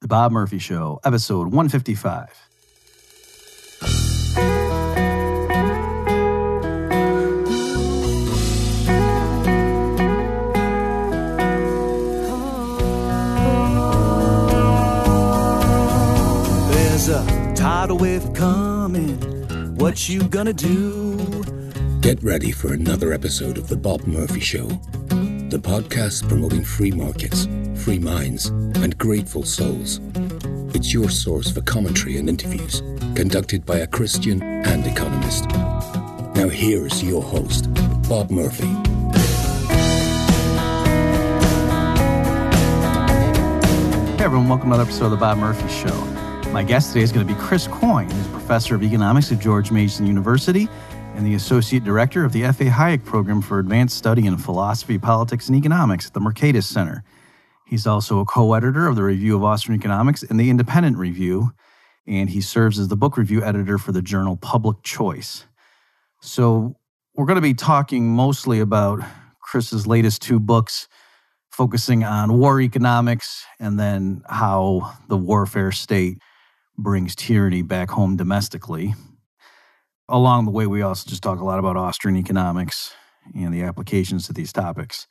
The Bob Murphy Show, episode 155. There's a tidal wave coming. What you gonna do? Get ready for another episode of The Bob Murphy Show, the podcast promoting free markets, free minds, and grateful souls. It's your source for commentary and interviews conducted by a Christian and economist. Now, here's your host, Bob Murphy. Hey everyone, welcome to another episode of The Bob Murphy Show. My guest today is going to be Chris Coyne, who's professor of economics at George Mason University and the associate director of the F.A. Hayek Program for Advanced Study in Philosophy, Politics, and Economics at the Mercatus Center. He's also a co editor of the Review of Austrian Economics and the Independent Review, and he serves as the book review editor for the journal Public Choice. So, we're going to be talking mostly about Chris's latest two books, focusing on war economics and then how the warfare state brings tyranny back home domestically. Along the way, we also just talk a lot about Austrian economics and the applications to these topics.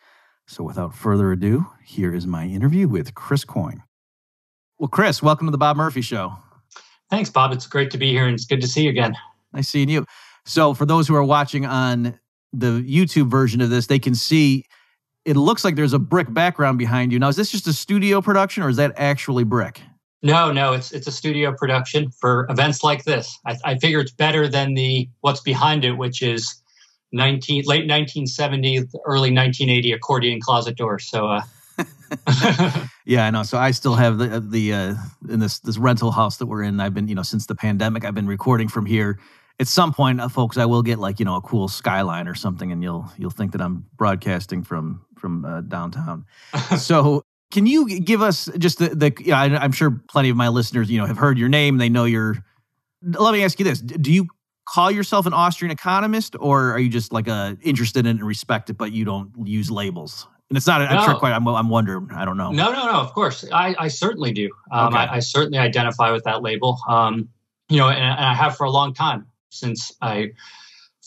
So, without further ado, here is my interview with Chris Coyne. Well, Chris, welcome to the Bob Murphy Show. Thanks, Bob. It's great to be here and it's good to see you again. Nice seeing you. So, for those who are watching on the YouTube version of this, they can see it looks like there's a brick background behind you. Now, is this just a studio production or is that actually brick? No, no, it's it's a studio production for events like this. I, I figure it's better than the what's behind it, which is 19 late 1970, early 1980 accordion closet door. So, uh, yeah, I know. So I still have the the uh, in this this rental house that we're in. I've been you know since the pandemic. I've been recording from here. At some point, uh, folks, I will get like you know a cool skyline or something, and you'll you'll think that I'm broadcasting from from uh, downtown. so can you give us just the the? Yeah, I, I'm sure plenty of my listeners you know have heard your name. They know you're. Let me ask you this: Do you call yourself an Austrian economist, or are you just like a interested in and respect it, but you don't use labels? And it's not No. trick question. I'm, I'm wondering. I don't know. no, no, no. Of course, I, I certainly do. Um, Okay. I, I certainly identify with that label. Um, you know, and, and I have for a long time since I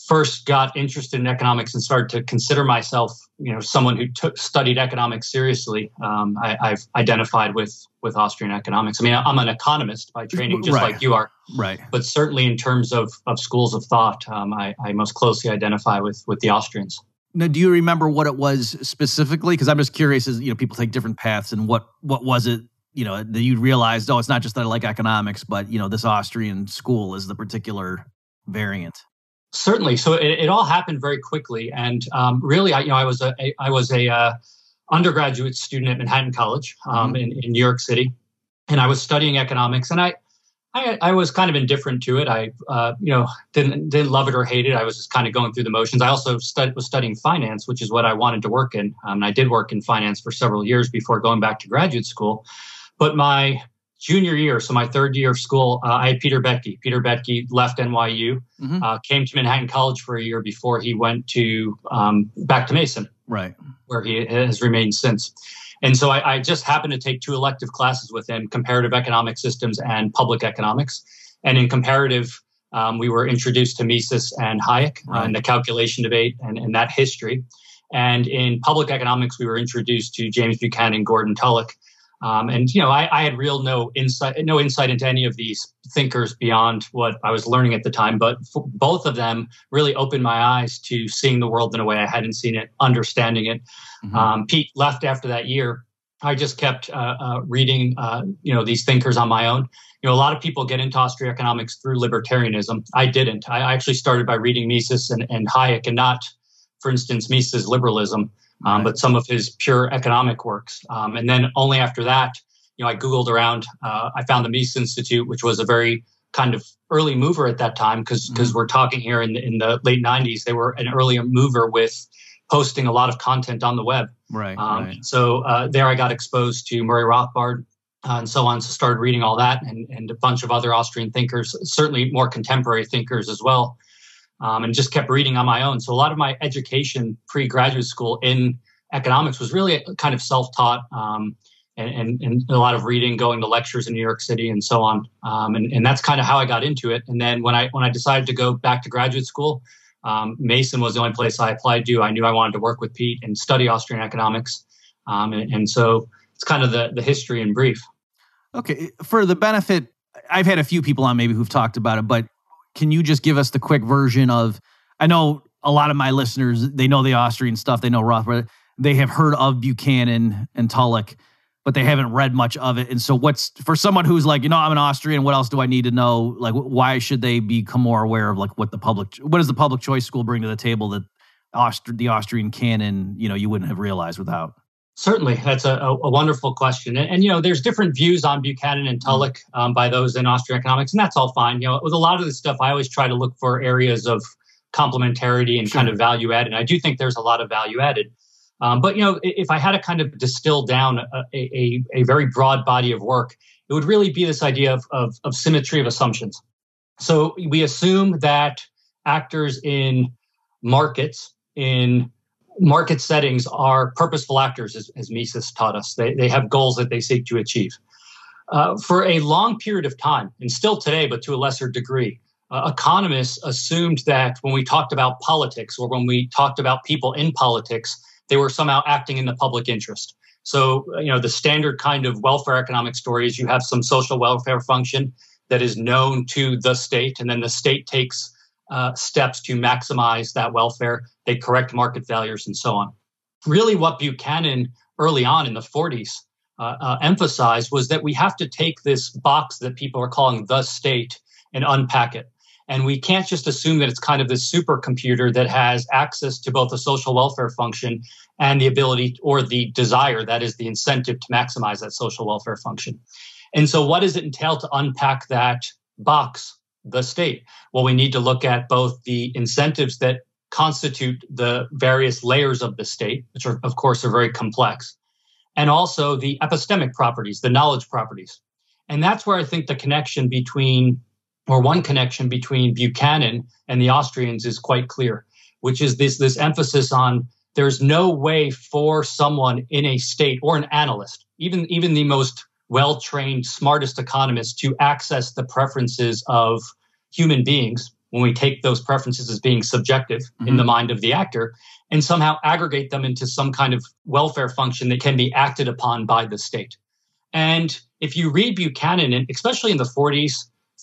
first got interested in economics and started to consider myself, you know, someone who took studied economics seriously. Um, I, I've identified with with Austrian economics. I mean, I'm an economist by training, just Right. like you are. Right. But certainly, in terms of of schools of thought, um, I, I most closely identify with with the Austrians. Now, do you remember what it was specifically? Because I'm just curious. As you know, people take different paths, and what what was it? You know, that you realized, oh, it's not just that I like economics, but you know, this Austrian school is the particular variant. Certainly. So it, it all happened very quickly, and um, really, I, you know, I was a, a I was a uh, undergraduate student at Manhattan College um, in, in New York City, and I was studying economics, and I. I, I was kind of indifferent to it. I, uh, you know, didn't didn't love it or hate it. I was just kind of going through the motions. I also stud- was studying finance, which is what I wanted to work in. Um, and I did work in finance for several years before going back to graduate school. But my junior year, so my third year of school, uh, I had Peter Boettke. Peter Boettke left NYU, Mhm. uh, came to Manhattan College for a year before he went to um, back to Mason, Right. where he has remained since. And so I, I just happened to take two elective classes with him: comparative economic systems and public economics. And in comparative, um, we were introduced to Mises and Hayek uh, and the calculation debate and, and that history. And in public economics, we were introduced to James Buchanan, Gordon Tullock, um, and you know, I, I had real no insight, no insight into any of these thinkers beyond what I was learning at the time. But f- both of them really opened my eyes to seeing the world in a way I hadn't seen it, understanding it. Mhm. Um, Pete left after that year. I just kept uh, uh, reading, uh, you know, these thinkers on my own. You know, a lot of people get into Austrian economics through libertarianism. I didn't. I I actually started by reading Mises and, and Hayek, and not, for instance, Mises' liberalism, um, but some of his pure economic works. Um, and then only after that, you know, I Googled around. Uh, I found the Mises Institute, which was a very kind of early mover at that time, because Mhm. we're talking here in the, in the late '90s. They were an early mover with posting a lot of content on the web. Right. Um, right. So uh, there I got exposed to Murray Rothbard uh, and so on. So started reading all that and, and a bunch of other Austrian thinkers, certainly more contemporary thinkers as well. Um, and just kept reading on my own. So a lot of my education pre-graduate school in economics was really kind of self-taught. Um, and, and, and, a lot of reading, going to lectures in New York City, and so on. Um, and, and that's kind of how I got into it. And then when I when I decided to go back to graduate school, um, Mason was the only place I applied to. I knew I wanted to work with Pete and study Austrian economics, um, and, and so it's kind of the the history in brief. Okay, for the benefit, I've had a few people on maybe who've talked about it, but can you just give us the quick version of? I know a lot of my listeners they know the Austrian stuff, they know Rothbard, they have heard of Buchanan and Tullock but they haven't read much of it. And so, what's for someone who's like, you know, I'm an Austrian. What else do I need to know? Like, why should they become more aware of like what the public, what does the public choice school bring to the table that Aust- the Austrian canon, you know, you wouldn't have realized without? Certainly, that's a, a, wonderful question, and, and, you know, there's different views on Buchanan and Tullock um, by those in Austrian economics, and that's all fine. You know, with a lot of this stuff, I always try to look for areas of complementarity and sure. kind of value added. And I do think there's a lot of value added. Um, but you know, if I had to kind of distill down a, a, a, very broad body of work, it would really be this idea of, of, of symmetry of assumptions. So we assume that actors in markets, in market settings, are purposeful actors, as, as Mises taught us. They, they have goals that they seek to achieve. Uh, for a long period of time, and still today, but to a lesser degree, uh, economists assumed that when we talked about politics or when we talked about people in politics, they were somehow acting in the public interest. So, you know, the standard kind of welfare economic story is you have some social welfare function that is known to the state, and then the state takes uh, steps to maximize that welfare. They correct market failures and so on. Really, what Buchanan early on in the 40s uh, uh, emphasized was that we have to take this box that people are calling the state and unpack it. And we can't just assume that it's kind of this supercomputer that has access to both the social welfare function and the ability or the desire, that is the incentive to maximize that social welfare function. And so, what does it entail to unpack that box, the state? Well, we need to look at both the incentives that constitute the various layers of the state, which are, of course, are very complex, and also the epistemic properties, the knowledge properties. And that's where I think the connection between or one connection between Buchanan and the Austrians is quite clear, which is this, this emphasis on there's no way for someone in a state or an analyst, even, even the most well trained, smartest economists to access the preferences of human beings when we take those preferences as being subjective mm-hmm. in the mind of the actor and somehow aggregate them into some kind of welfare function that can be acted upon by the state. And if you read Buchanan, especially in the 40s,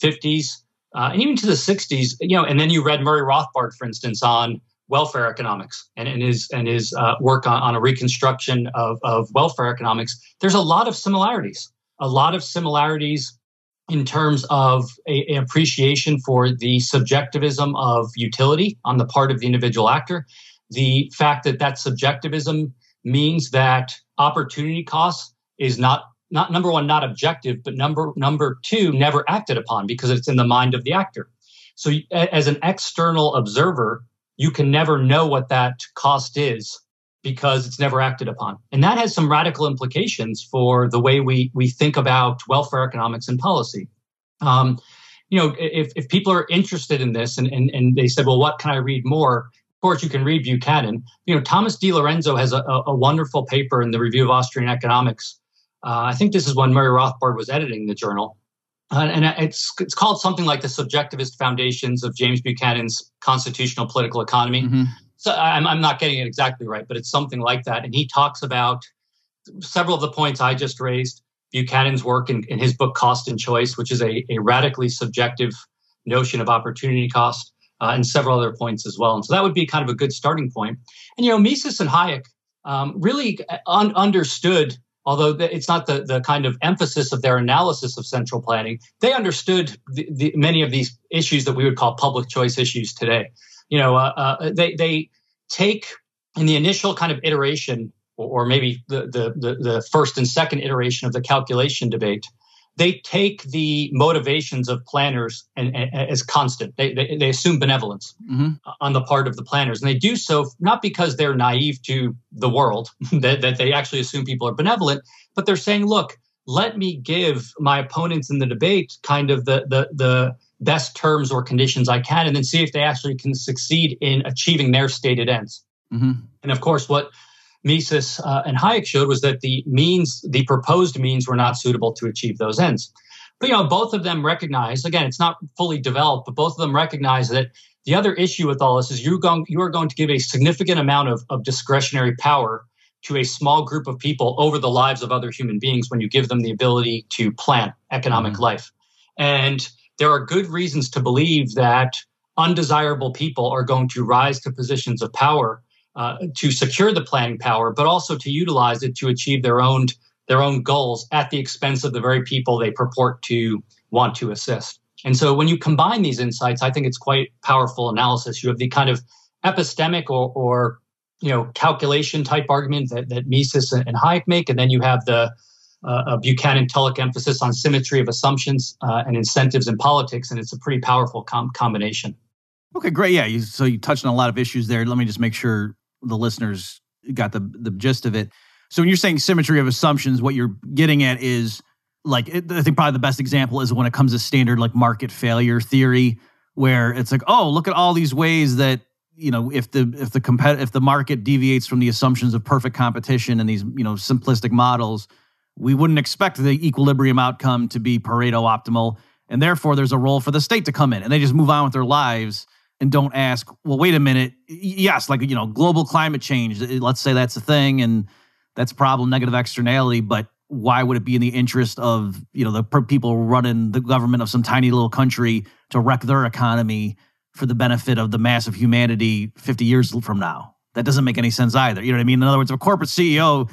50s, uh, and even to the 60s, you know, and then you read Murray Rothbard, for instance, on welfare economics and, and his and his uh, work on, on a reconstruction of, of welfare economics. There's a lot of similarities, a lot of similarities in terms of a, a appreciation for the subjectivism of utility on the part of the individual actor, the fact that that subjectivism means that opportunity cost is not not number one, not objective, but number number two, never acted upon because it's in the mind of the actor. So as an external observer, you can never know what that cost is because it's never acted upon. And that has some radical implications for the way we we think about welfare economics and policy. Um, you know, if, if people are interested in this and, and, and they said, well, what can I read more? Of course, you can read Buchanan. You know, Thomas DiLorenzo has a, a wonderful paper in the Review of Austrian Economics uh, I think this is when Murray Rothbard was editing the journal. Uh, and it's it's called something like the subjectivist foundations of James Buchanan's constitutional political economy. Mm-hmm. So I'm, I'm not getting it exactly right, but it's something like that. And he talks about several of the points I just raised. Buchanan's work in, in his book Cost and Choice, which is a, a radically subjective notion of opportunity cost, uh, and several other points as well. And so that would be kind of a good starting point. And you know, Mises and Hayek um, really un- understood although it's not the, the kind of emphasis of their analysis of central planning, they understood the, the, many of these issues that we would call public choice issues today. You know, uh, uh, they they take in the initial kind of iteration, or, or maybe the, the, the the first and second iteration of the calculation debate, they take the motivations of planners and, and as constant. They, they, they assume benevolence mm-hmm. on the part of the planners. And they do so not because they're naive to the world, that, that they actually assume people are benevolent, but they're saying, look, let me give my opponents in the debate kind of the, the, the best terms or conditions I can, and then see if they actually can succeed in achieving their stated ends. Mm-hmm. And of course, what Mises uh, and Hayek showed was that the means, the proposed means, were not suitable to achieve those ends. But you know, both of them recognize again, it's not fully developed, but both of them recognize that the other issue with all this is you're going, you are going to give a significant amount of, of discretionary power to a small group of people over the lives of other human beings when you give them the ability to plan economic mm-hmm. life. And there are good reasons to believe that undesirable people are going to rise to positions of power uh, to secure the planning power, but also to utilize it to achieve their own their own goals at the expense of the very people they purport to want to assist. And so when you combine these insights, I think it's quite powerful analysis. You have the kind of epistemic or, or you know calculation type argument that, that Mises and Hayek make, and then you have the uh, Buchanan Tullock emphasis on symmetry of assumptions uh, and incentives in politics, and it's a pretty powerful com- combination. Okay, great. Yeah, you, so you touched on a lot of issues there. Let me just make sure the listeners got the the gist of it. So when you're saying symmetry of assumptions, what you're getting at is like it, I think probably the best example is when it comes to standard like market failure theory, where it's like, oh, look at all these ways that you know if the if the compet if the market deviates from the assumptions of perfect competition and these you know simplistic models, we wouldn't expect the equilibrium outcome to be Pareto optimal, and therefore there's a role for the state to come in, and they just move on with their lives and don't ask, well, wait a minute, yes, like you know, global climate change, uh, let's say that's a thing, and that's a problem, negative externality, but why would it be in the interest of you know the people running the government of some tiny little country to wreck their economy for the benefit of the mass of humanity 50 years from now? That doesn't make any sense either you know what i mean? In other words if a corporate ceo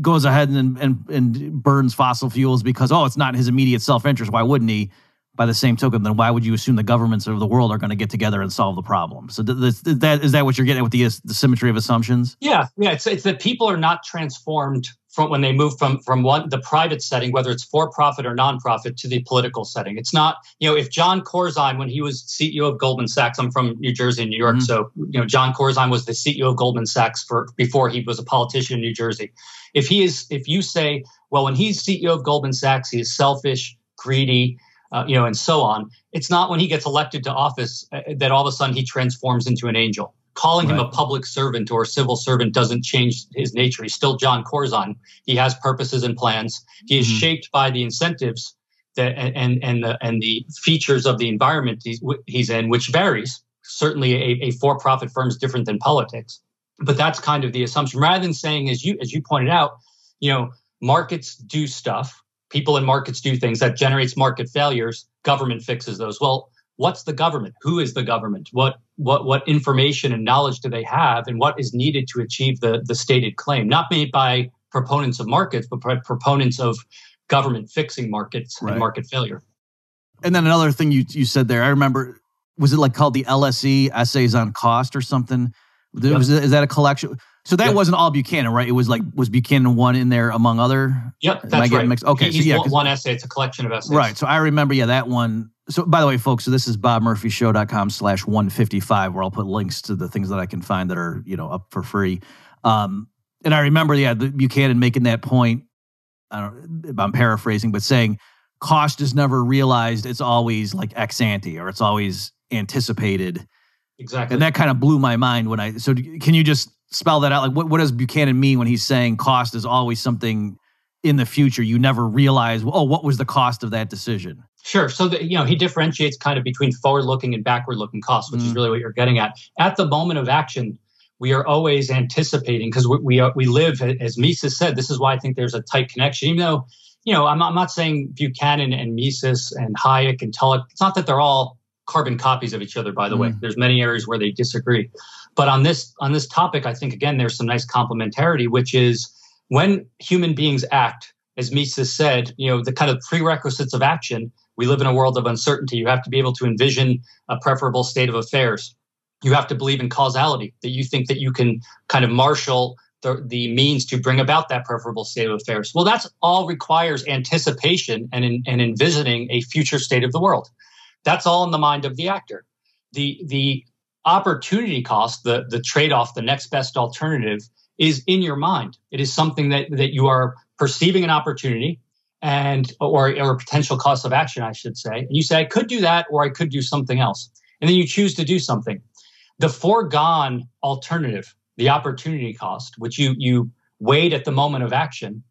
goes ahead and, and, and burns fossil fuels because oh it's not his immediate self-interest why wouldn't he by the same token, then why would you assume the governments of the world are going to get together and solve the problem? So th- th- that is that what you're getting with the, the symmetry of assumptions? Yeah, yeah. It's, it's that people are not transformed from when they move from from one the private setting, whether it's for profit or nonprofit, to the political setting. It's not you know if John Corzine, when he was CEO of Goldman Sachs, I'm from New Jersey and New York, mm-hmm. so you know John Corzine was the CEO of Goldman Sachs for before he was a politician in New Jersey. If he is, if you say, well, when he's CEO of Goldman Sachs, he is selfish, greedy uh, you know, and so on. It's not when he gets elected to office uh, that all of a sudden he transforms into an angel. Calling right. him a public servant or a civil servant doesn't change his nature. He's still John Corzine. He has purposes and plans. He is mm-hmm. shaped by the incentives that and and the and the features of the environment he's, he's in, which varies. Certainly, a, a for-profit firm is different than politics, but that's kind of the assumption. Rather than saying, as you as you pointed out, you know, markets do stuff people in markets do things that generates market failures government fixes those well what's the government who is the government what what what information and knowledge do they have and what is needed to achieve the the stated claim not made by proponents of markets but by proponents of government fixing markets right. and market failure and then another thing you you said there i remember was it like called the lse essays on cost or something yep. was, is that a collection so that yep. wasn't all Buchanan, right? It was like was Buchanan one in there among other. Yep, that's right. Mixed? Okay, He's so yeah, one essay. It's a collection of essays. Right. So I remember, yeah, that one. So by the way, folks, so this is bobmurphyshow.com slash 155, where I'll put links to the things that I can find that are, you know, up for free. Um, and I remember, yeah, the, Buchanan making that point. I don't I'm paraphrasing, but saying cost is never realized. It's always like ex ante or it's always anticipated. Exactly. And that kind of blew my mind when I, so can you just spell that out? Like, what, what does Buchanan mean when he's saying cost is always something in the future you never realize? Oh, what was the cost of that decision? Sure. So the, you know he differentiates kind of between forward-looking and backward-looking costs, which mm. is really what you're getting at. At the moment of action, we are always anticipating because we we, are, we live as Mises said. This is why I think there's a tight connection. Even though you know I'm not, I'm not saying Buchanan and Mises and Hayek and Tullock. It's not that they're all carbon copies of each other. By the mm. way, there's many areas where they disagree. But on this on this topic, I think again there's some nice complementarity, which is when human beings act, as Mises said, you know, the kind of prerequisites of action. We live in a world of uncertainty. You have to be able to envision a preferable state of affairs. You have to believe in causality, that you think that you can kind of marshal the, the means to bring about that preferable state of affairs. Well, that's all requires anticipation and, in, and envisioning a future state of the world. That's all in the mind of the actor. The, the opportunity cost, the, the trade off, the next best alternative is in your mind. It is something that, that you are perceiving an opportunity and or, or potential cost of action, I should say. And you say, I could do that or I could do something else. And then you choose to do something. The foregone alternative the opportunity cost, which you you weighed at the moment of action,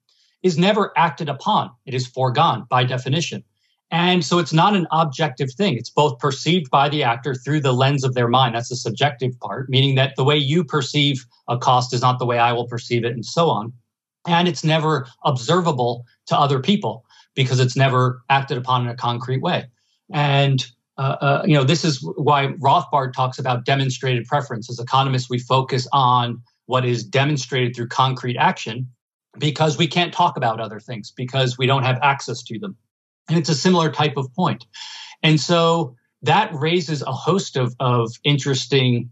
is never acted upon. It is foregone by definition. And so it's not an objective thing. It's both perceived by the actor through the lens of their mind. That's the subjective part, meaning that the way you perceive a cost is not the way I will perceive it, and so on. And it's never observable to other people because it's never acted upon in a concrete way. And uh, uh, you know, this is why Rothbard talks about demonstrated preference. As economists, we focus on what is demonstrated through concrete action because we can't talk about other things because we don't have access to them. And it's a similar type of point. And so that raises a host of, of interesting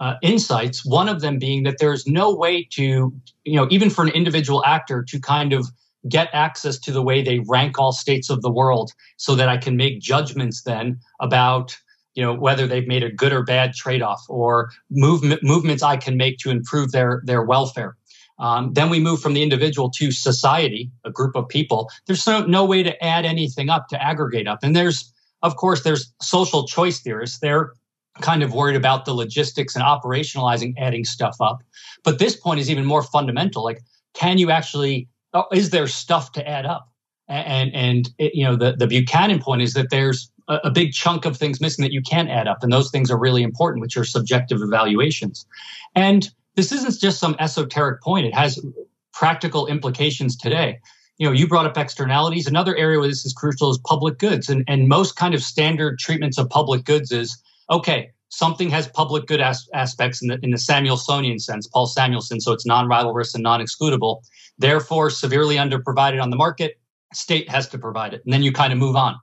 uh, insights. One of them being that there's no way to, you know, even for an individual actor to kind of get access to the way they rank all states of the world so that I can make judgments then about you know whether they've made a good or bad trade-off or movement movements I can make to improve their their welfare. Um, then we move from the individual to society, a group of people. There's no, no way to add anything up to aggregate up. And there's, of course, there's social choice theorists. They're kind of worried about the logistics and operationalizing adding stuff up. But this point is even more fundamental. Like, can you actually Oh, is there stuff to add up? And and it, you know the the Buchanan point is that there's a, a big chunk of things missing that you can't add up, and those things are really important, which are subjective evaluations. And this isn't just some esoteric point; it has practical implications today. You know, you brought up externalities. Another area where this is crucial is public goods, and and most kind of standard treatments of public goods is okay something has public good as- aspects in the, in the Samuelsonian sense, Paul Samuelson, so it's non-rivalrous and non-excludable. Therefore, severely underprovided on the market, state has to provide it. And then you kind of move on.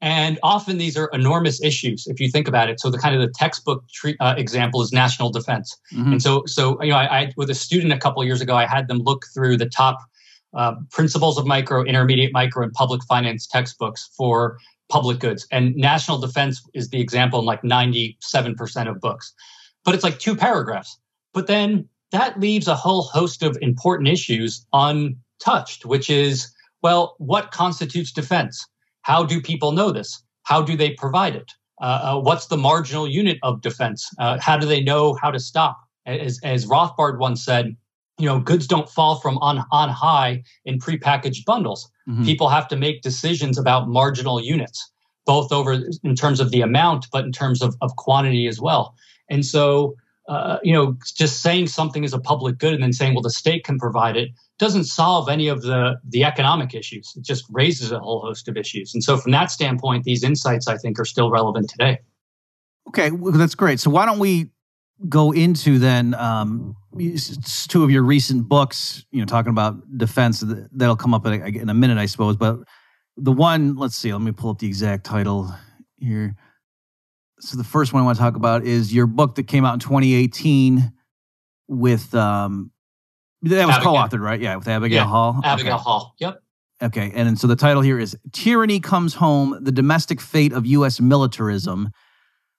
And often these are enormous issues if you think about it. So the kind of the textbook tre- uh, example is national defense. Mm-hmm. And so, so you know, I, I, with a student a couple years ago, I had them look through the top uh, principles of micro, intermediate micro, and public finance textbooks for public goods. And national defense is the example in like 97% of books. But it's like two paragraphs. But then that leaves a whole host of important issues untouched, which is well, what constitutes defense? How do people know this? How do they provide it? Uh, uh, what's the marginal unit of defense? Uh, how do they know how to stop? As, as Rothbard once said, you know, goods don't fall from on, on high in prepackaged bundles. Mm-hmm. People have to make decisions about marginal units, both over in terms of the amount, but in terms of, of quantity as well. And so, uh, you know, just saying something is a public good and then saying, well, the state can provide it doesn't solve any of the the economic issues. It just raises a whole host of issues. And so, from that standpoint, these insights I think are still relevant today. Okay, well, that's great. So why don't we go into then um, two of your recent books, you know, talking about defense. That'll come up in a, in a minute, I suppose. But the one, let's see, let me pull up the exact title here. So the first one I want to talk about is your book that came out in 2018 with um, that was Abigail. co-authored, right? Yeah, with Abigail yeah, Hall. Abigail okay. Hall. Yep. Okay, and so the title here is "Tyranny Comes Home: The Domestic Fate of U.S. Militarism."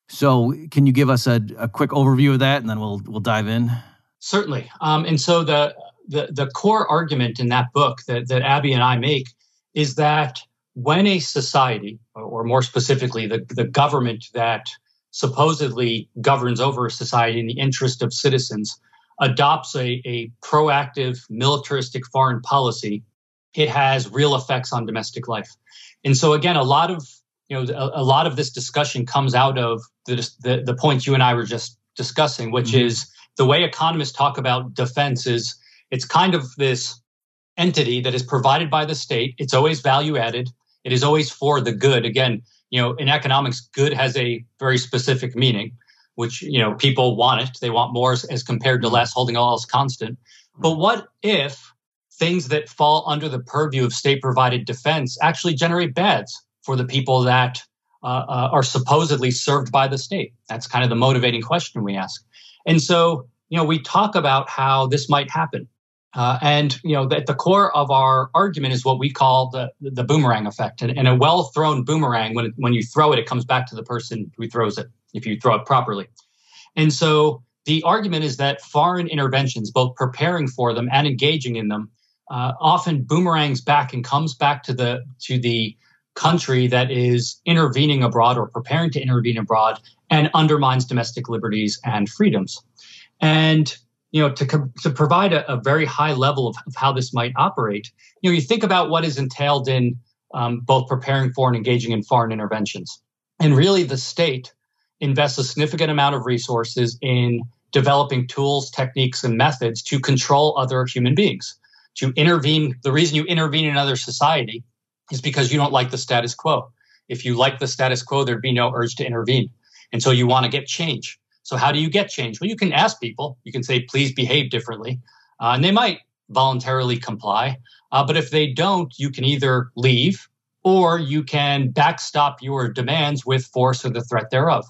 So, can you give us a, a quick overview of that, and then we'll we'll dive in. Certainly. Um, and so the, the the core argument in that book that that Abby and I make is that when a society, or more specifically, the the government that supposedly governs over a society in the interest of citizens, adopts a, a proactive militaristic foreign policy, it has real effects on domestic life. And so again, a lot of you know a, a lot of this discussion comes out of the, the, the points you and I were just discussing, which mm-hmm. is the way economists talk about defense is it's kind of this entity that is provided by the state. It's always value added. It is always for the good. Again, you know, in economics, good has a very specific meaning, which you know people want it. They want more as, as compared to mm-hmm. less, holding all else constant. But what if things that fall under the purview of state provided defense actually generate bads? For the people that uh, uh, are supposedly served by the state? That's kind of the motivating question we ask. And so, you know, we talk about how this might happen. Uh, and you know, at the core of our argument is what we call the the boomerang effect. And, and a well thrown boomerang, when when you throw it, it comes back to the person who throws it. If you throw it properly, and so the argument is that foreign interventions, both preparing for them and engaging in them, uh, often boomerangs back and comes back to the to the country that is intervening abroad or preparing to intervene abroad and undermines domestic liberties and freedoms. And you know, to, to provide a, a very high level of, of, how this might operate, you know, you think about what is entailed in um, both preparing for and engaging in foreign interventions. And really, the state invests a significant amount of resources in developing tools, techniques, and methods to control other human beings, to intervene. The reason you intervene in another society is because you don't like the status quo. If you like the status quo, there'd be no urge to intervene. And so you want to get change. So, how do you get change? Well, you can ask people, you can say, please behave differently, uh, and they might voluntarily comply. Uh, but if they don't, you can either leave or you can backstop your demands with force or the threat thereof.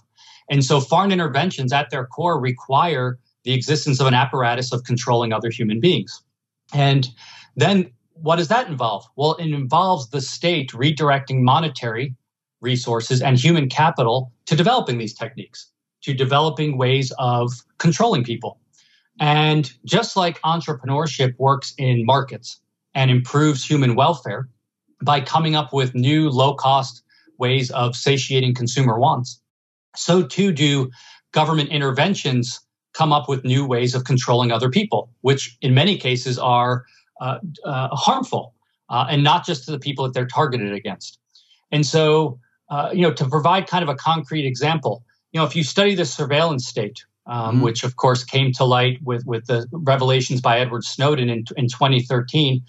And so foreign interventions at their core require the existence of an apparatus of controlling other human beings. And then what does that involve? Well, it involves the state redirecting monetary resources and human capital to developing these techniques, to developing ways of controlling people. And just like entrepreneurship works in markets and improves human welfare by coming up with new low cost ways of satiating consumer wants, so too do government interventions come up with new ways of controlling other people, which in many cases are harmful uh, and not just to the people that they're targeted against. And so, uh, you know, to provide kind of a concrete example, you know, if you study the surveillance state, um, mm-hmm. which of course came to light with, with the revelations by Edward Snowden in, in 2013,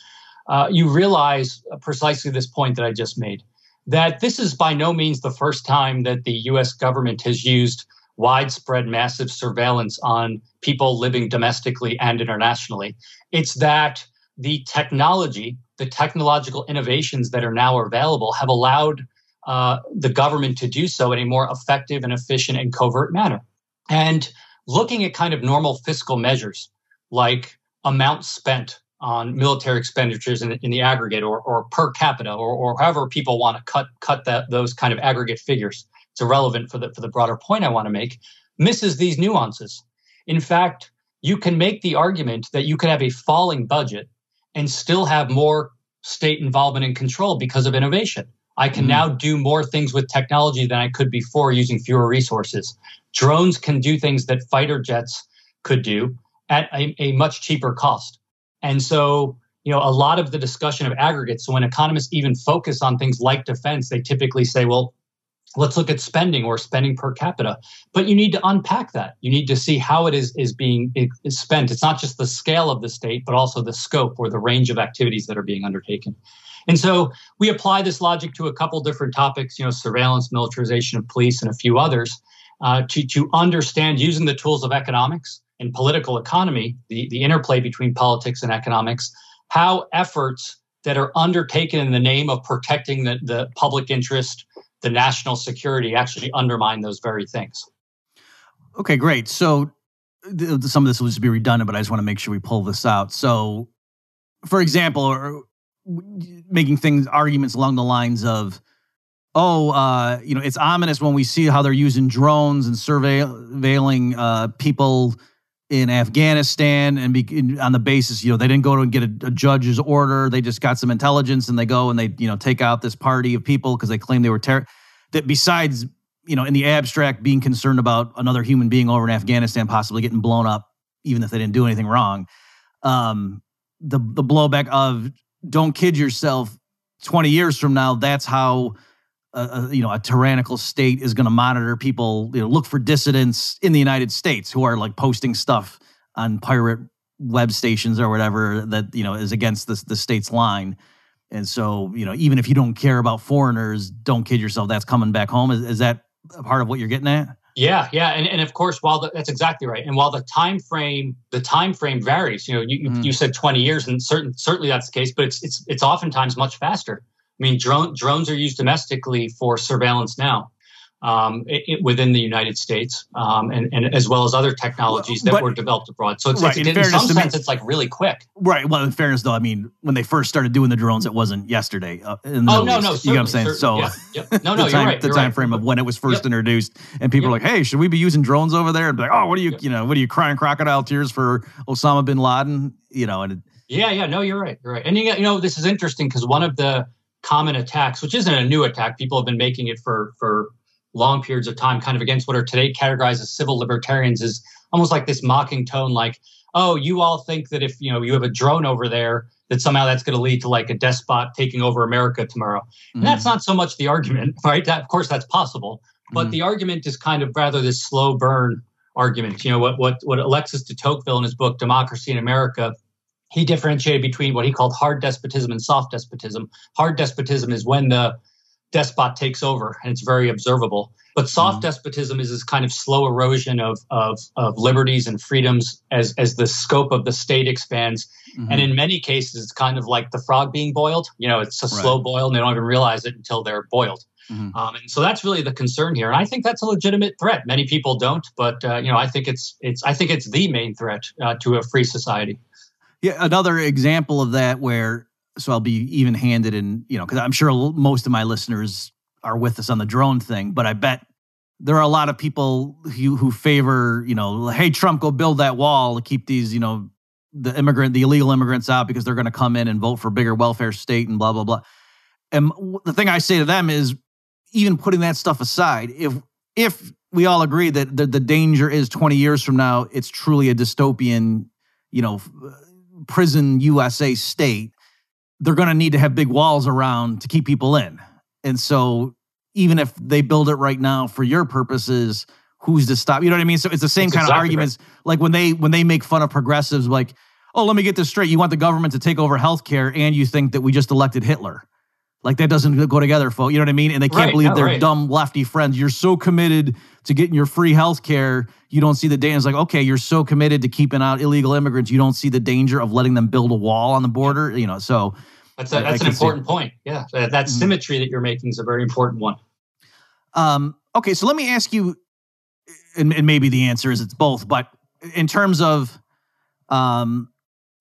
uh, you realize precisely this point that I just made that this is by no means the first time that the US government has used widespread massive surveillance on people living domestically and internationally. It's that the technology, the technological innovations that are now available have allowed uh, the government to do so in a more effective and efficient and covert manner. And looking at kind of normal fiscal measures like amount spent on military expenditures in, in the aggregate or, or per capita or, or however people want to cut cut that those kind of aggregate figures it's irrelevant for the for the broader point i want to make misses these nuances in fact you can make the argument that you could have a falling budget and still have more state involvement and control because of innovation i can mm. now do more things with technology than i could before using fewer resources drones can do things that fighter jets could do at a, a much cheaper cost and so, you know, a lot of the discussion of aggregates. So when economists even focus on things like defense, they typically say, well, let's look at spending or spending per capita. But you need to unpack that. You need to see how it is is being is spent. It's not just the scale of the state, but also the scope or the range of activities that are being undertaken. And so we apply this logic to a couple different topics, you know, surveillance, militarization of police, and a few others, uh, to, to understand using the tools of economics and political economy, the, the interplay between politics and economics, how efforts that are undertaken in the name of protecting the, the public interest, the national security, actually undermine those very things. Okay, great. So th- some of this will just be redundant, but I just want to make sure we pull this out. So, for example, or making things arguments along the lines of oh, uh, you know, it's ominous when we see how they're using drones and surveilling uh, people in Afghanistan and be, in, on the basis, you know, they didn't go to get a, a, judge's order. They just got some intelligence and they go and they, you know, take out this party of people because they claim they were terror. That besides, you know, in the abstract, being concerned about another human being over in Afghanistan possibly getting blown up, even if they didn't do anything wrong, um, the the blowback of don't kid yourself. Twenty years from now, that's how a, a, you know a tyrannical state is going to monitor people you know look for dissidents in the united states who are like posting stuff on pirate web stations or whatever that you know is against the, the state's line. And so you know even if you don't care about foreigners don't kid yourself that's coming back home. Is, is that part of what you're getting at? Yeah yeah and, and of course while the, that's exactly right. And while the time frame the time frame varies you know you, mm. you said 20 years and certain certainly that's the case but it's it's it's oftentimes much faster mean, drone, drones are used domestically for surveillance now. Um, it, it, within the United States, um, and, and, as well as other technologies that but, were developed abroad. So it's, right, it's, in, in some sense, it's like really quick. Right. Well, in fairness, though, I mean, when they first started doing the drones, it wasn't yesterday. Uh, oh no, no, you know what I'm saying? So, yeah, yep. no, no, the time, right, the time right. frame of when it was first yep. introduced, and people yep. are like, "Hey, should we be using drones over there?" And be like, "Oh, what are you, you know, what are you crying crocodile tears for Osama bin Laden?" You know, and yeah, yeah, no, you're right, you're right, and you, you know, this is interesting because one of the common attacks, which isn't a new attack. People have been making it for for long periods of time, kind of against what are today categorized as civil libertarians, is almost like this mocking tone, like, oh, you all think that if you know you have a drone over there, that somehow that's going to lead to like a despot taking over America tomorrow. Mm-hmm. that's not so much the argument, right? That, of course, that's possible, but mm-hmm. the argument is kind of rather this slow burn argument. You know what what what Alexis de Tocqueville in his book Democracy in America he differentiated between what he called hard despotism and soft despotism. Hard despotism is when the despot takes over and it's very observable. But soft mm-hmm. despotism is this kind of slow erosion of, of, of liberties and freedoms as, as the scope of the state expands. Mm-hmm. And in many cases, it's kind of like the frog being boiled. You know, it's a right. slow boil and they don't even realize it until they're boiled. Mm-hmm. Um, and so that's really the concern here. And I think that's a legitimate threat. Many people don't, but uh, you know, I think it's it's I think it's the main threat uh, to a free society. Yeah, another example of that where so I'll be even handed and you know because I'm sure most of my listeners are with us on the drone thing, but I bet there are a lot of people who who favor you know hey Trump go build that wall to keep these you know the immigrant the illegal immigrants out because they're going to come in and vote for bigger welfare state and blah blah blah. And the thing I say to them is even putting that stuff aside, if if we all agree that the, the danger is 20 years from now, it's truly a dystopian, you know, prison USA state, they're going to need to have big walls around to keep people in. And so even if they build it right now for your purposes, who's to stop? You know what I mean? So it's the same That's kind exactly of arguments. Right. Like when they when they make fun of progressives, like, oh, let me get this straight. You want the government to take over healthcare, and you think that we just elected Hitler. Like that doesn't go together, folks. You know what I mean? And they can't right, believe their right. dumb lefty friends. You're so committed to getting your free health care. You don't see the danger. It's like, okay, you're so committed to keeping out illegal immigrants. You don't see the danger of letting them build a wall on the border. You know, so that's a, that's an important point. Yeah, that, that mm-hmm. symmetry that you're making is a very important one. Um, okay, so let me ask you, and, and maybe the answer is it's both, but in terms of um,